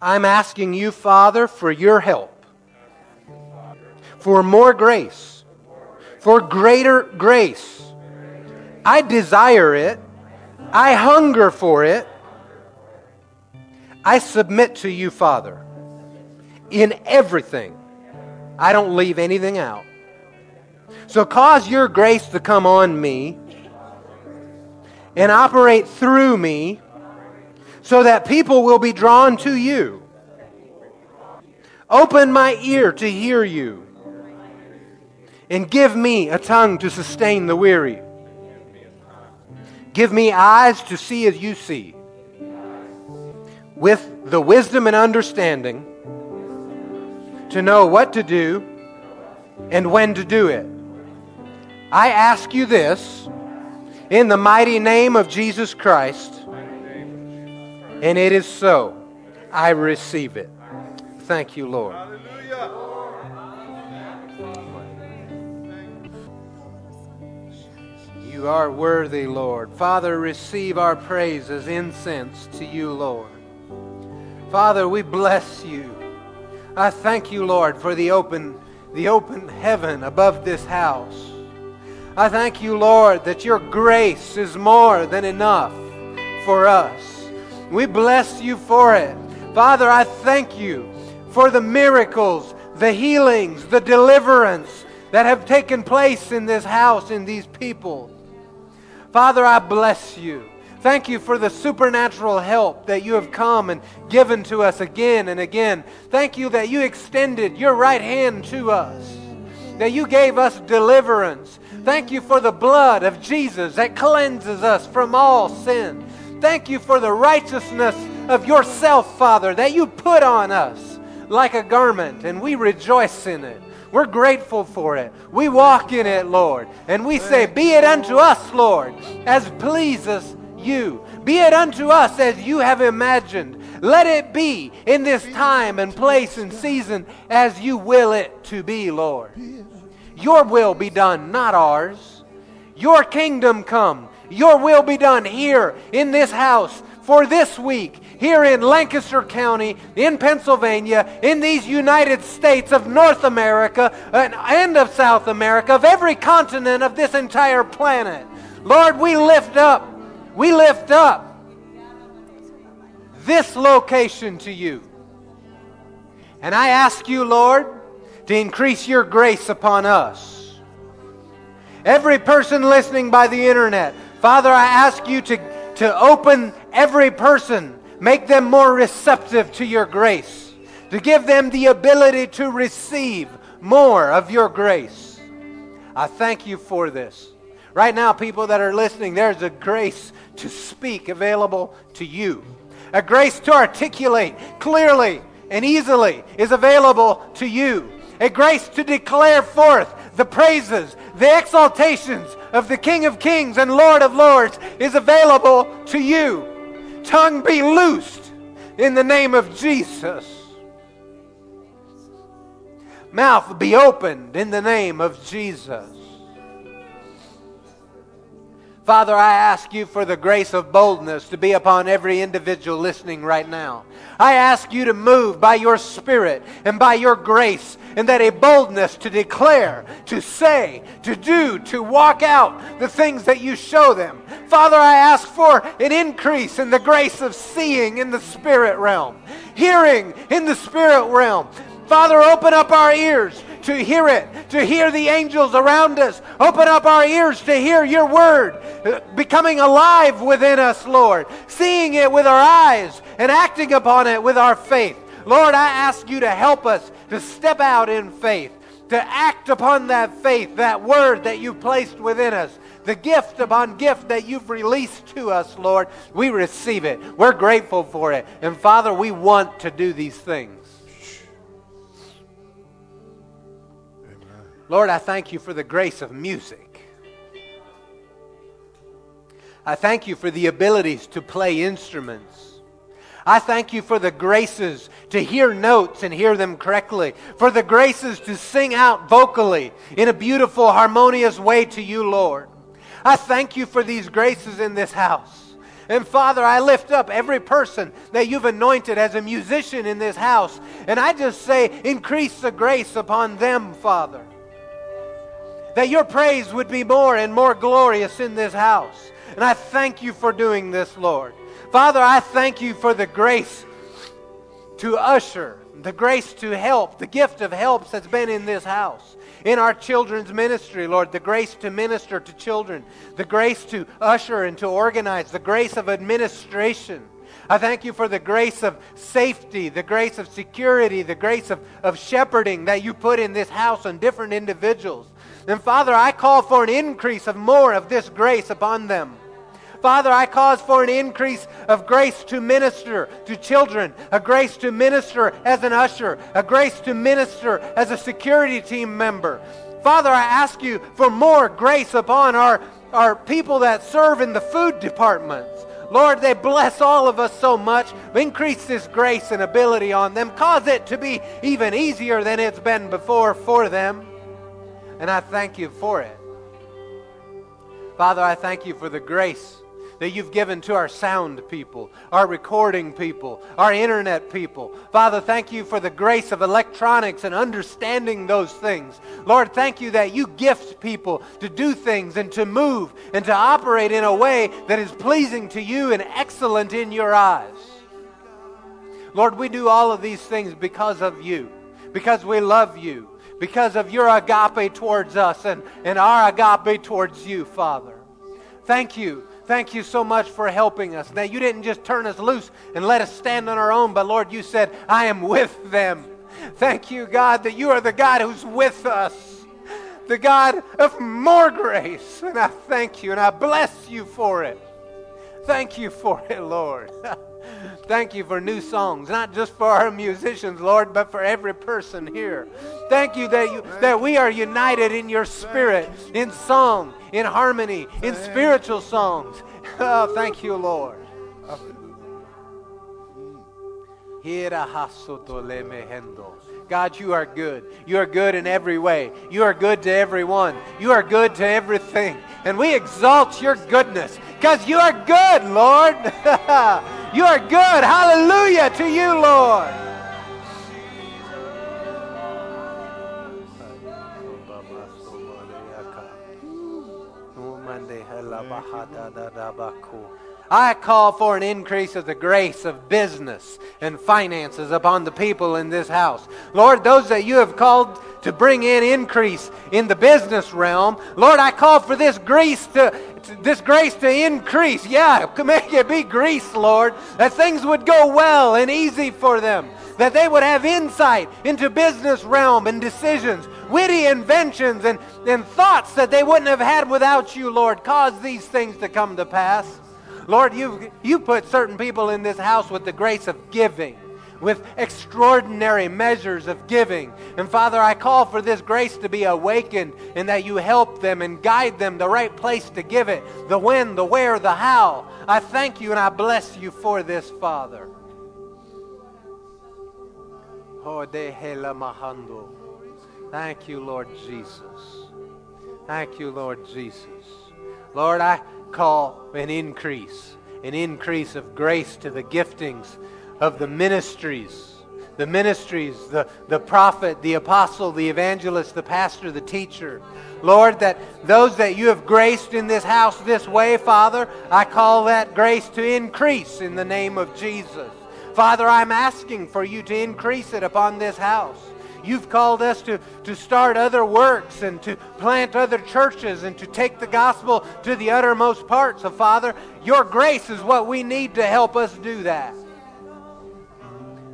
I'm asking you, Father, for your help, for more grace, for greater grace. I desire it. I hunger for it. I submit to you, Father, in everything. I don't leave anything out. So cause your grace to come on me and operate through me so that people will be drawn to you. Open my ear to hear you, and give me a tongue to sustain the weary. Give me eyes to see as you see, with the wisdom and understanding to know what to do and when to do it. I ask you this in the mighty name of Jesus Christ. And it is so. I receive it. Thank you, Lord. You are worthy, Lord. Father, receive our praise as incense to you, Lord. Father, we bless you. I thank you, Lord, for the open, the open heaven above this house. I thank you, Lord, that your grace is more than enough for us. We bless you for it. Father, I thank you for the miracles, the healings, the deliverance that have taken place in this house, in these people. Father, I bless you. Thank you for the supernatural help that you have come and given to us again and again. Thank you that you extended your right hand to us, that you gave us deliverance. Thank you for the blood of Jesus that cleanses us from all sin. Thank you for the righteousness of yourself, Father, that you put on us like a garment, and we rejoice in it. We're grateful for it. We walk in it, Lord, and we say, Be it unto us, Lord, as pleases you. Be it unto us as you have imagined. Let it be in this time and place and season as you will it to be, Lord. Your will be done, not ours. Your kingdom come. Your will be done here in this house for this week, here in Lancaster County, in Pennsylvania, in these United States of North America and of South America, of every continent of this entire planet. Lord, we lift up, we lift up this location to you. And I ask you, Lord, to increase your grace upon us. Every person listening by the internet, Father, I ask you to, to open every person, make them more receptive to your grace, to give them the ability to receive more of your grace. I thank you for this. Right now, people that are listening, there's a grace to speak available to you. A grace to articulate clearly and easily is available to you. A grace to declare forth the praises, the exaltations of the King of Kings and Lord of Lords is available to you. Tongue be loosed in the name of Jesus. Mouth be opened in the name of Jesus. Father, I ask you for the grace of boldness to be upon every individual listening right now. I ask you to move by your Spirit and by your grace, and that a boldness to declare, to say, to do, to walk out the things that you show them. Father, I ask for an increase in the grace of seeing in the spirit realm, hearing in the spirit realm. Father, open up our ears to hear it, to hear the angels around us. Open up our ears to hear your word uh, becoming alive within us, Lord. Seeing it with our eyes and acting upon it with our faith. Lord, I ask you to help us to step out in faith, to act upon that faith, that word that you placed within us the gift upon gift that you've released to us, Lord. We receive it. We're grateful for it. And Father, we want to do these things. Lord, I thank you for the grace of music. I thank you for the abilities to play instruments. I thank you for the graces to hear notes and hear them correctly, for the graces to sing out vocally in a beautiful, harmonious way to you, Lord. I thank you for these graces in this house. And Father, I lift up every person that you've anointed as a musician in this house. And I just say, increase the grace upon them, Father. That your praise would be more and more glorious in this house. And I thank you for doing this, Lord. Father, I thank you for the grace to usher, the grace to help, the gift of helps that's been in this house in our children's ministry, Lord, the grace to minister to children, the grace to usher and to organize, the grace of administration. I thank you for the grace of safety, the grace of security, the grace of, of shepherding that you put in this house on different individuals. And Father, I call for an increase of more of this grace upon them. Father, I cause for an increase of grace to minister to children, a grace to minister as an usher, a grace to minister as a security team member. Father, I ask you for more grace upon our, our people that serve in the food departments. Lord, they bless all of us so much. Increase this grace and ability on them. Cause it to be even easier than it's been before for them. And I thank you for it. Father, I thank you for the grace that you've given to our sound people, our recording people, our internet people. Father, thank you for the grace of electronics and understanding those things. Lord, thank you that you gift people to do things and to move and to operate in a way that is pleasing to you and excellent in your eyes. Lord, we do all of these things because of you, because we love you, because of your agape towards us and, and our agape towards you, Father. Thank you Thank you so much for helping us. That you didn't just turn us loose and let us stand on our own, but Lord, you said, I am with them. Thank you, God, that you are the God who's with us, the God of more grace. And I thank you and I bless you for it. Thank you for it, Lord. Thank you for new songs, not just for our musicians, Lord, but for every person here. Thank you that you that we are united in your spirit, in song, in harmony, in spiritual songs. Oh, thank you, Lord. God, you are good. You are good in every way. You are good to everyone. You are good to everything. And we exalt your goodness because you are good, Lord. you are good. Hallelujah to you, Lord. I call for an increase of the grace of business and finances upon the people in this house. Lord, those that you have called to bring in increase in the business realm, Lord, I call for this grace to this grace to increase. Yeah, make it be grace, Lord, that things would go well and easy for them, that they would have insight into business realm and decisions, witty inventions and, and thoughts that they wouldn't have had without you, Lord. Cause these things to come to pass. Lord, you you put certain people in this house with the grace of giving, with extraordinary measures of giving. And Father, I call for this grace to be awakened and that you help them and guide them the right place to give it the when, the where, the how. I thank you and I bless you for this, Father. Thank you, Lord Jesus. Thank you, Lord Jesus. Lord, I call an increase, an increase of grace to the giftings of the ministries. The ministries, the, the prophet, the apostle, the evangelist, the pastor, the teacher. Lord, that those that you have graced in this house this way, Father, I call that grace to increase in the name of Jesus. Father, I'm asking for you to increase it upon this house. You've called us to, to start other works and to plant other churches and to take the gospel to the uttermost parts. So, Father, your grace is what we need to help us do that.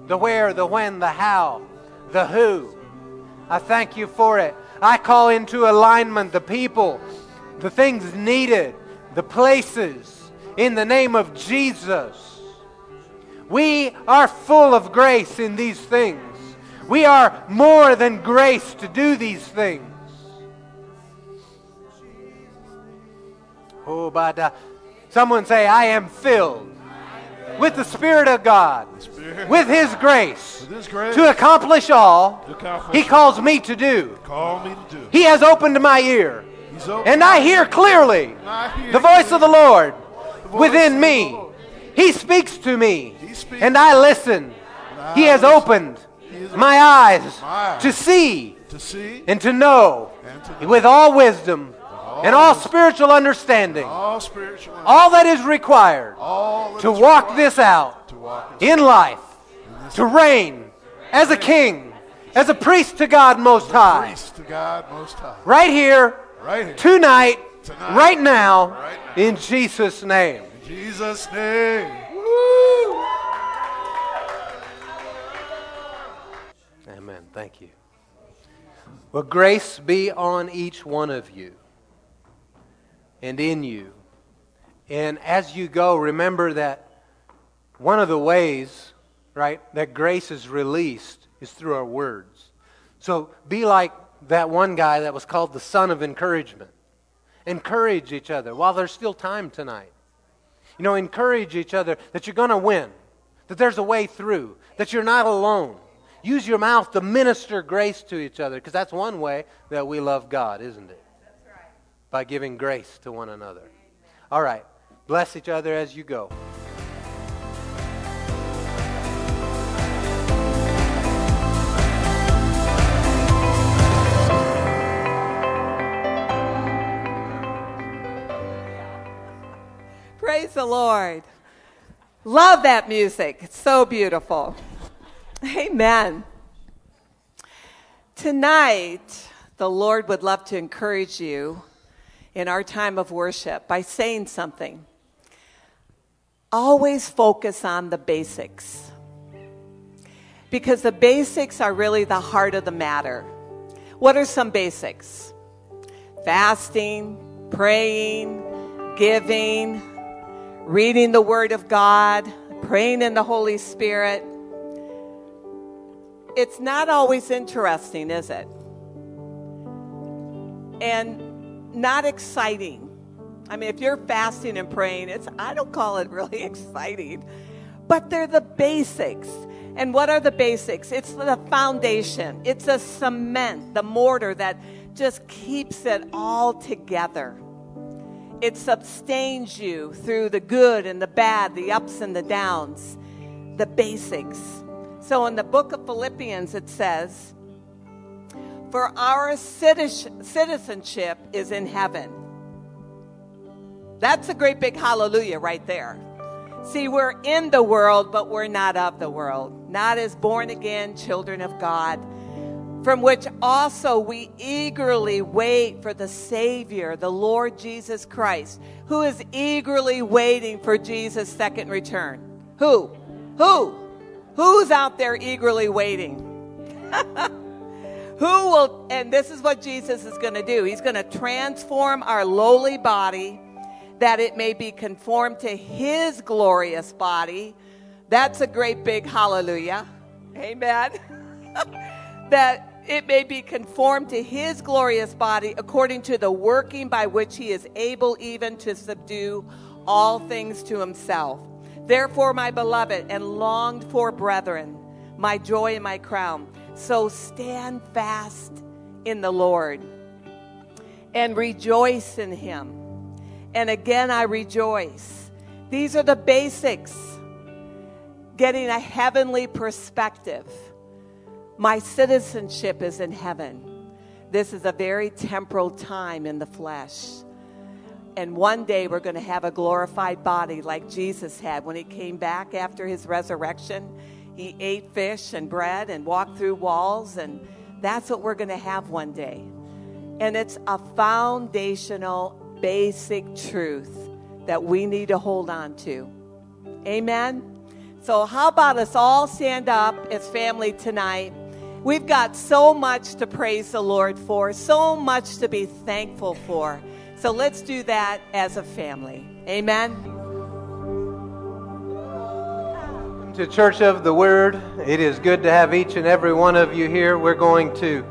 The where, the when, the how, the who. I thank you for it. I call into alignment the people, the things needed, the places, in the name of Jesus. We are full of grace in these things. We are more than grace to do these things. Oh, but uh, someone say, I am filled with the Spirit of God, Spirit. With, his grace, with His grace, to accomplish all to accomplish He calls me to do. Call me to do. He has opened my ear, opened and I hear clearly I hear the voice clearly. of the Lord the within me. Lord. He speaks to me, speaks. and I listen. I he has listen. opened my eyes my eyes. to see to see and to know And to know. with all wisdom all and all spiritual understanding all spiritual. all that is required that to is walk required this out To walk this in life, to reign as a king, as a priest to God Most High, God Most High. right here, Right here. tonight, Tonight. right now, Right now. in Jesus' name. In Jesus' name. Amen. Thank you. Well, grace be on each one of you and in you. And as you go, remember that one of the ways, right, that grace is released is through our words. So be like that one guy that was called the son of encouragement. Encourage each other while there's still time tonight. You know, encourage each other that you're going to win, that there's a way through, that you're not alone. Use your mouth to minister grace to each other because that's one way that we love God, isn't it? By giving grace to one another. All right. Bless each other as you go. Praise the Lord. Love that music. It's so beautiful. Amen. Tonight, the Lord would love to encourage you in our time of worship by saying something. Always focus on the basics. Because the basics are really the heart of the matter. What are some basics? Fasting, praying, giving, reading the Word of God, praying in the Holy Spirit. It's not always interesting, is it? And not exciting. I mean, if you're fasting and praying, it's I don't call it really exciting, but they're the basics. And what are the basics? It's the foundation. It's a cement, the mortar that just keeps it all together. It sustains you through the good and the bad, the ups and the downs, the basics. So in the book of Philippians, it says, For our citizenship is in heaven. That's a great big hallelujah right there. See, we're in the world, but we're not of the world, not as born again children of God from which also we eagerly wait for the Savior, the Lord Jesus Christ, who is eagerly waiting for Jesus' second return. Who? Who? Who's out there eagerly waiting? Who will, and this is what Jesus is going to do. He's going to transform our lowly body that it may be conformed to His glorious body. That's a great big hallelujah. Amen. that it may be conformed to his glorious body according to the working by which he is able even to subdue all things to himself. Therefore, my beloved and longed for brethren, my joy and my crown, so stand fast in the Lord and rejoice in him. And again, I rejoice. These are the basics getting a heavenly perspective. My citizenship is in heaven. This is a very temporal time in the flesh. And one day we're going to have a glorified body like Jesus had when he came back after his resurrection. He ate fish and bread and walked through walls, and that's what we're going to have one day. And it's a foundational, basic truth that we need to hold on to. Amen. So, how about us all stand up as family tonight? We've got so much to praise the Lord for, so much to be thankful for. So, let's do that as a family. Amen. To Church of the Word, it is good to have each and every one of you here. We're going to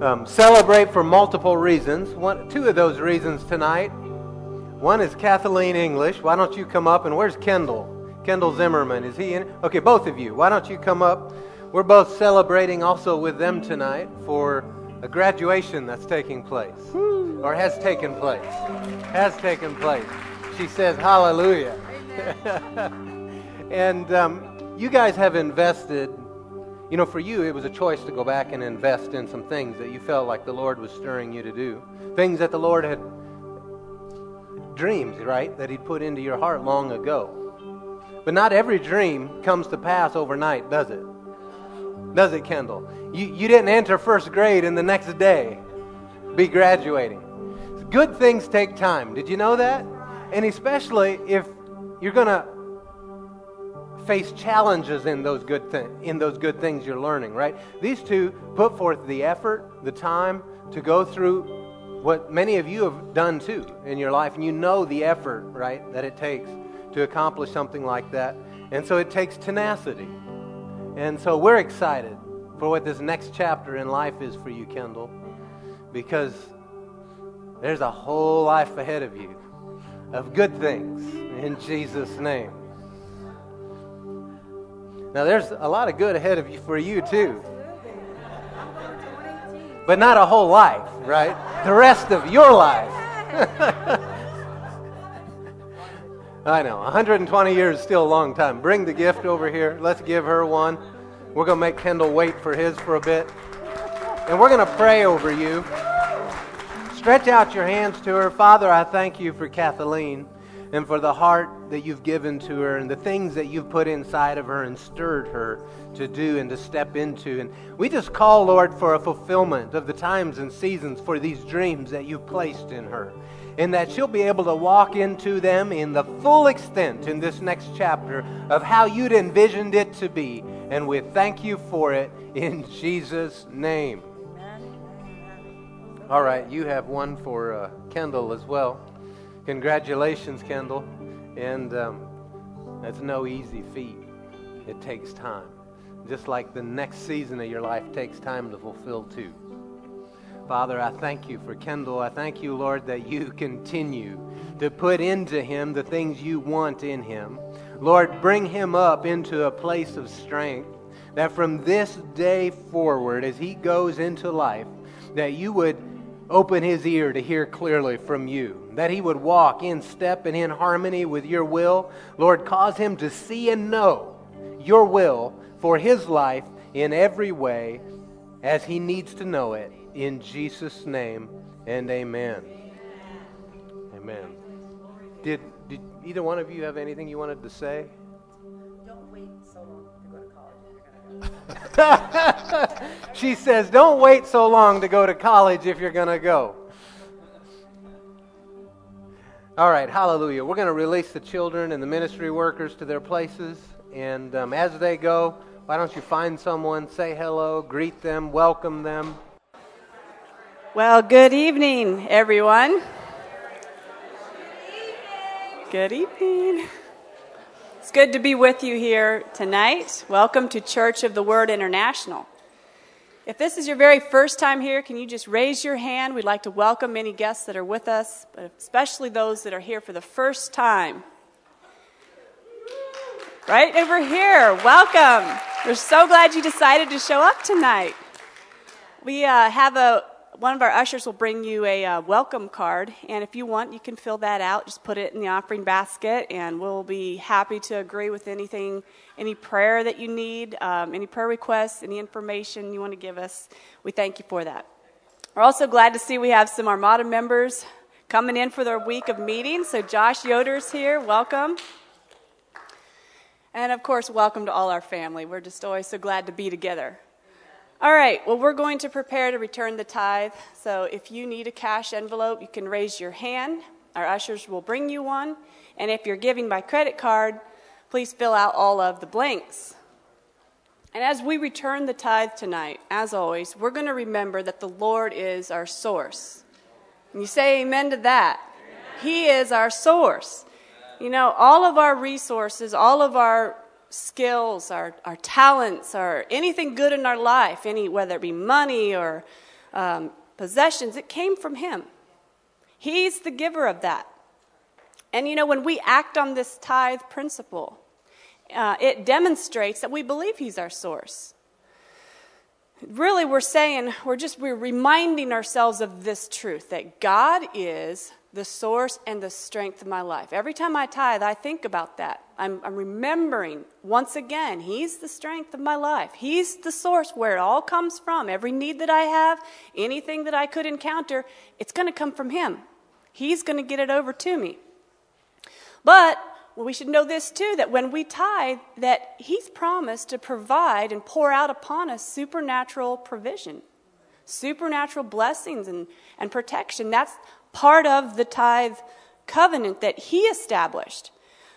um, celebrate for multiple reasons. One, two of those reasons tonight One is Kathleen English. Why don't you come up? And where's Kendall? Kendall Zimmerman. Is he in? Okay, both of you. Why don't you come up? We're both celebrating also with them tonight for a graduation that's taking place or has taken place. Has taken place. She says, Hallelujah. and um, you guys have invested, you know, for you, it was a choice to go back and invest in some things that you felt like the Lord was stirring you to do. Things that the Lord had dreams, right, that He'd put into your heart long ago. But not every dream comes to pass overnight, does it? Does it, Kendall? You, you didn't enter first grade and the next day be graduating. Good things take time. Did you know that? And especially if you're going to face challenges in those good thi- in those good things you're learning, right? These two put forth the effort, the time to go through what many of you have done too in your life and you know the effort, right, that it takes to accomplish something like that. And so it takes tenacity. And so we're excited for what this next chapter in life is for you, Kendall, because there's a whole life ahead of you of good things in Jesus' name. Now, there's a lot of good ahead of you for you, too. But not a whole life, right? The rest of your life. I know. 120 years is still a long time. Bring the gift over here. Let's give her one. We're going to make Kendall wait for his for a bit. And we're going to pray over you. Stretch out your hands to her. Father, I thank you for Kathleen and for the heart that you've given to her and the things that you've put inside of her and stirred her to do and to step into. And we just call, Lord, for a fulfillment of the times and seasons for these dreams that you've placed in her. And that she'll be able to walk into them in the full extent in this next chapter of how you'd envisioned it to be. And we thank you for it in Jesus' name. All right, you have one for uh, Kendall as well. Congratulations, Kendall. And um, that's no easy feat. It takes time. Just like the next season of your life takes time to fulfill, too. Father, I thank you for Kendall. I thank you, Lord, that you continue to put into him the things you want in him. Lord, bring him up into a place of strength that from this day forward, as he goes into life, that you would open his ear to hear clearly from you, that he would walk in step and in harmony with your will. Lord, cause him to see and know your will for his life in every way as he needs to know it. In Jesus' name and amen. Amen. Did, did either one of you have anything you wanted to say? Don't wait so long to go to college if you're gonna go. she says, Don't wait so long to go to college if you're going to go. All right, hallelujah. We're going to release the children and the ministry workers to their places. And um, as they go, why don't you find someone, say hello, greet them, welcome them. Well, good evening, everyone. Good evening. It's good to be with you here tonight. Welcome to Church of the Word International. If this is your very first time here, can you just raise your hand? We'd like to welcome any guests that are with us, but especially those that are here for the first time. Right over here, welcome. We're so glad you decided to show up tonight. We uh, have a one of our ushers will bring you a uh, welcome card, and if you want, you can fill that out. Just put it in the offering basket, and we'll be happy to agree with anything, any prayer that you need, um, any prayer requests, any information you want to give us. We thank you for that. We're also glad to see we have some Armada members coming in for their week of meetings. So Josh Yoder's here. Welcome. And of course, welcome to all our family. We're just always so glad to be together. All right, well, we're going to prepare to return the tithe. So if you need a cash envelope, you can raise your hand. Our ushers will bring you one. And if you're giving by credit card, please fill out all of the blanks. And as we return the tithe tonight, as always, we're going to remember that the Lord is our source. And you say amen to that. He is our source. You know, all of our resources, all of our skills, our, our talents, or anything good in our life, any whether it be money or um, possessions, it came from Him. He's the giver of that. And you know, when we act on this tithe principle, uh, it demonstrates that we believe He's our source. Really, we're saying, we're just, we're reminding ourselves of this truth that God is the source and the strength of my life. Every time I tithe, I think about that. I'm, I'm, remembering once again, He's the strength of my life. He's the source where it all comes from. Every need that I have, anything that I could encounter, it's going to come from Him. He's going to get it over to me. But we should know this too that when we tithe, that He's promised to provide and pour out upon us supernatural provision, supernatural blessings and, and protection. That's part of the tithe covenant that He established.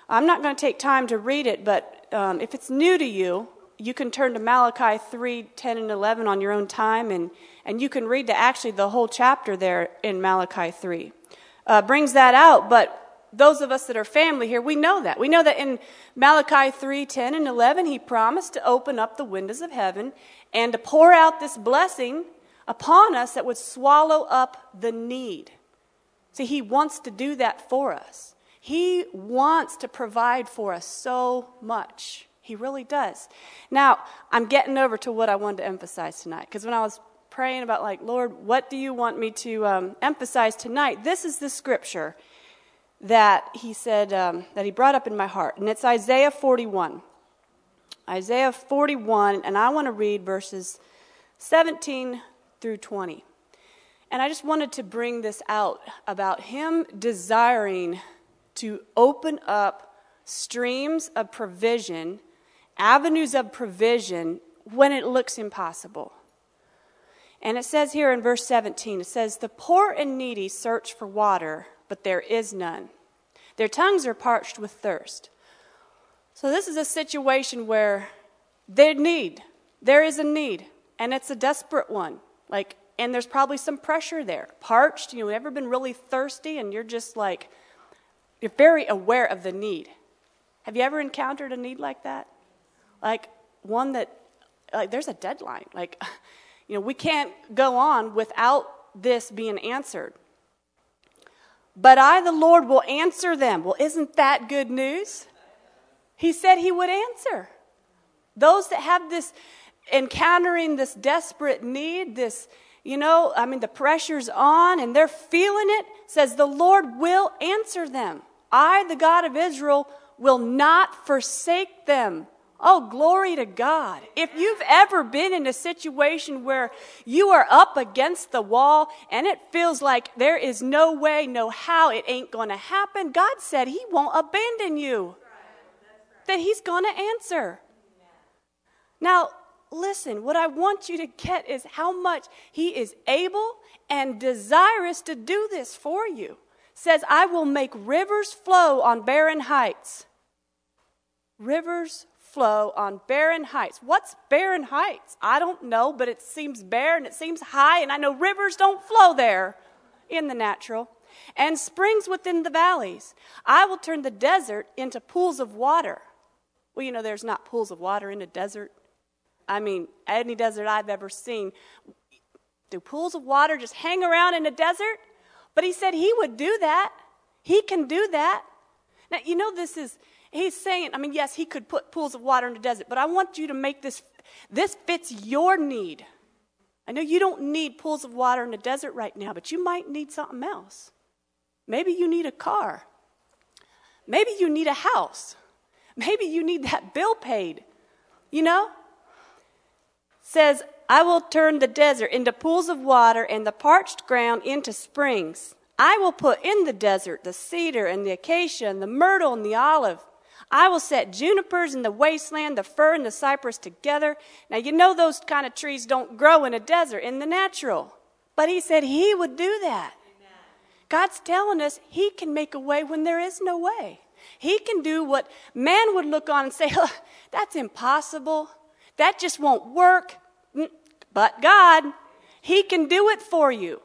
I'm not going to take time to read it, but um, if it's new to you, you can turn to Malachi 3 10 and 11 on your own time, and, and you can read the, actually the whole chapter there in Malachi 3. Uh, brings that out, but those of us that are family here, we know that. We know that in Malachi 3 10 and 11, he promised to open up the windows of heaven and to pour out this blessing upon us that would swallow up the need. See, he wants to do that for us. He wants to provide for us so much. He really does. Now, I'm getting over to what I wanted to emphasize tonight because when I was praying about, like, Lord, what do you want me to um, emphasize tonight? This is the scripture that he said, um, that he brought up in my heart. And it's Isaiah 41. Isaiah 41, and I want to read verses 17 through 20. And I just wanted to bring this out about him desiring to open up streams of provision, avenues of provision, when it looks impossible. And it says here in verse 17, it says, The poor and needy search for water but there is none. Their tongues are parched with thirst. So, this is a situation where they need. There is a need, and it's a desperate one. Like, and there's probably some pressure there. Parched, you know, ever been really thirsty, and you're just like, you're very aware of the need. Have you ever encountered a need like that? Like, one that, like, there's a deadline. Like, you know, we can't go on without this being answered. But I, the Lord, will answer them. Well, isn't that good news? He said he would answer. Those that have this encountering this desperate need, this, you know, I mean, the pressure's on and they're feeling it, says the Lord will answer them. I, the God of Israel, will not forsake them. Oh, glory to God. If you've ever been in a situation where you are up against the wall and it feels like there is no way, no how, it ain't going to happen, God said He won't abandon you, that He's going to answer. Now, listen, what I want you to get is how much He is able and desirous to do this for you. Says, I will make rivers flow on barren heights. Rivers flow on barren heights. What's barren heights? I don't know, but it seems barren, it seems high, and I know rivers don't flow there in the natural. And springs within the valleys. I will turn the desert into pools of water. Well, you know, there's not pools of water in a desert. I mean, any desert I've ever seen. Do pools of water just hang around in a desert? But he said he would do that. He can do that. Now, you know, this is he's saying, I mean, yes, he could put pools of water in the desert, but I want you to make this, this fits your need. I know you don't need pools of water in the desert right now, but you might need something else. Maybe you need a car. Maybe you need a house. Maybe you need that bill paid. You know? Says, I will turn the desert into pools of water and the parched ground into springs. I will put in the desert the cedar and the acacia and the myrtle and the olive. I will set junipers in the wasteland, the fir and the cypress together. Now, you know those kind of trees don't grow in a desert, in the natural. But he said he would do that. Amen. God's telling us he can make a way when there is no way. He can do what man would look on and say, that's impossible. That just won't work. Mm, but God, he can do it for you.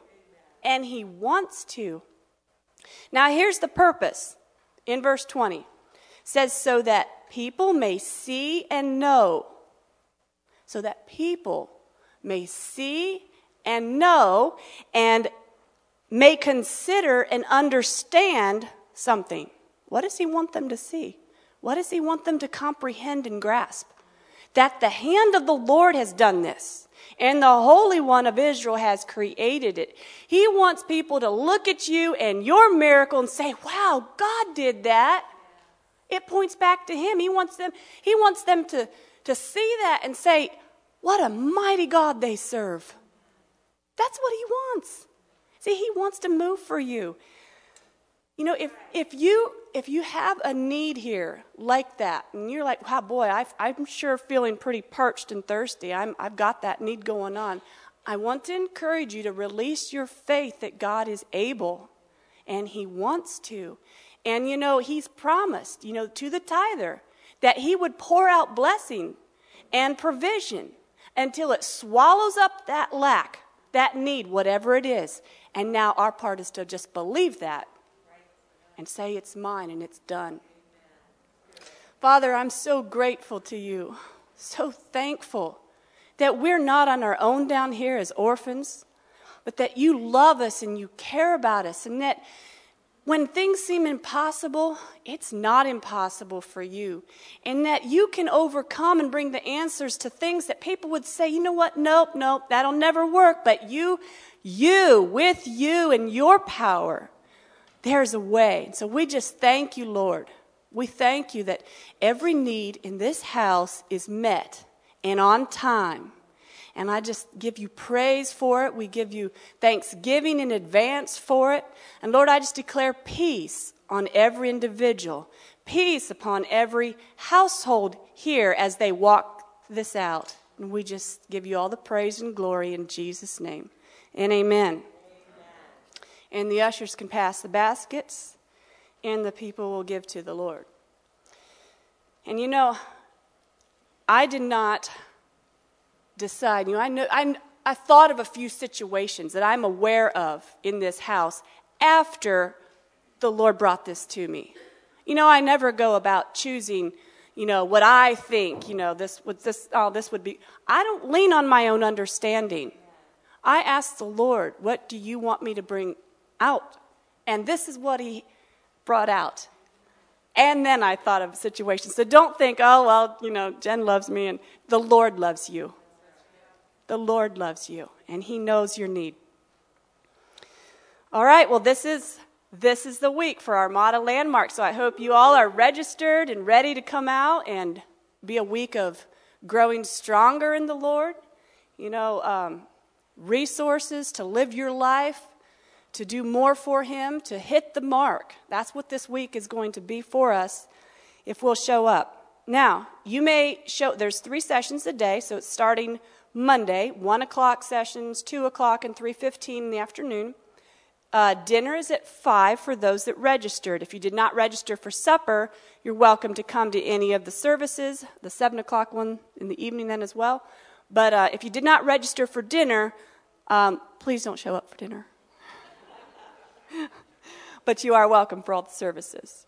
And he wants to. Now, here's the purpose in verse 20 says, so that people may see and know. So that people may see and know and may consider and understand something. What does He want them to see? What does He want them to comprehend and grasp? That the hand of the Lord has done this, and the Holy One of Israel has created it. He wants people to look at you and your miracle and say, Wow, God did that. It points back to Him. He wants them, he wants them to, to see that and say, What a mighty God they serve. That's what He wants. See, He wants to move for you. You know, if, if, you, if you have a need here like that, and you're like, wow, boy, i am sure feeling pretty parched and thirsty, I'm, I've got that need going on, I want to encourage you to release your faith that God is able and He wants to. And, you know, He's promised, you know, to the tither that He would pour out blessing and provision until it swallows up that lack, that need, whatever it is. And now our part is to just believe that and say, It's mine and it's done. Father, I'm so grateful to you, so thankful that we're not on our own down here as orphans, but that you love us and you care about us, and that when things seem impossible, it's not impossible for you. And that you can overcome and bring the answers to things that people would say, you know what, nope, nope, that'll never work. But you, you, with you and your power, there's a way. So we just thank you, Lord. We thank you that every need in this house is met and on time. And I just give you praise for it. We give you thanksgiving in advance for it. And Lord, I just declare peace on every individual, peace upon every household here as they walk this out. And we just give you all the praise and glory in Jesus' name. And amen and the ushers can pass the baskets, and the people will give to the Lord. And you know, I did not decide. You know, I, know, I, I thought of a few situations that I'm aware of in this house after the Lord brought this to me. You know, I never go about choosing, you know, what I think, you know, this would this oh this would be I don't lean on my own understanding. I ask the Lord, what do you want me to bring out. And this is what he brought out. And then I thought of situations. So don't think, oh, well, you know, Jen loves me and the Lord loves you. The Lord loves you and he knows your need. All right, well, this is this is the week for our Armada Landmark. So I hope you all are registered and ready to come out and be a week of growing stronger in the Lord. You know, um, resources to live your life to do more for Him, to hit the mark. That's what this week is going to be for us if we'll show up. Now, you may show, there's three sessions a day, so it's starting Monday, 1 o'clock sessions, 2 o'clock, and 3.15 in the afternoon. Uh, dinner is at 5 for those that registered. If you did not register for supper, you're welcome to come to any of the services, the 7 o'clock one in the evening then as well. But uh, if you did not register for dinner, um, please don't show up for dinner. But you are welcome for all the services.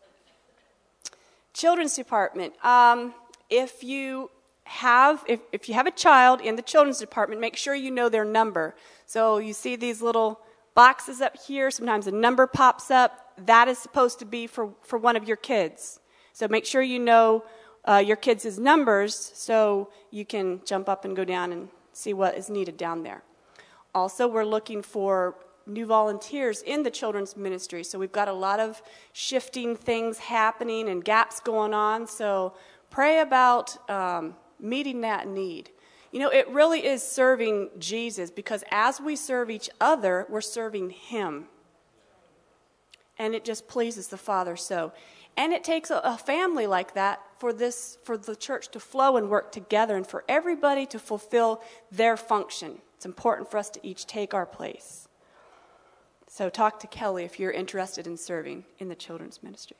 Children's department. Um, if you have if, if you have a child in the children's department, make sure you know their number. So you see these little boxes up here. Sometimes a number pops up. That is supposed to be for, for one of your kids. So make sure you know uh, your kids' numbers so you can jump up and go down and see what is needed down there. Also, we're looking for new volunteers in the children's ministry. So we've got a lot of shifting things happening and gaps going on. So pray about um, meeting that need. You know, it really is serving Jesus because as we serve each other, we're serving Him. And it just pleases the Father so. And it takes a, a family like that for this for the church to flow and work together and for everybody to fulfill their function. It's important for us to each take our place. So talk to Kelly if you're interested in serving in the children's ministry.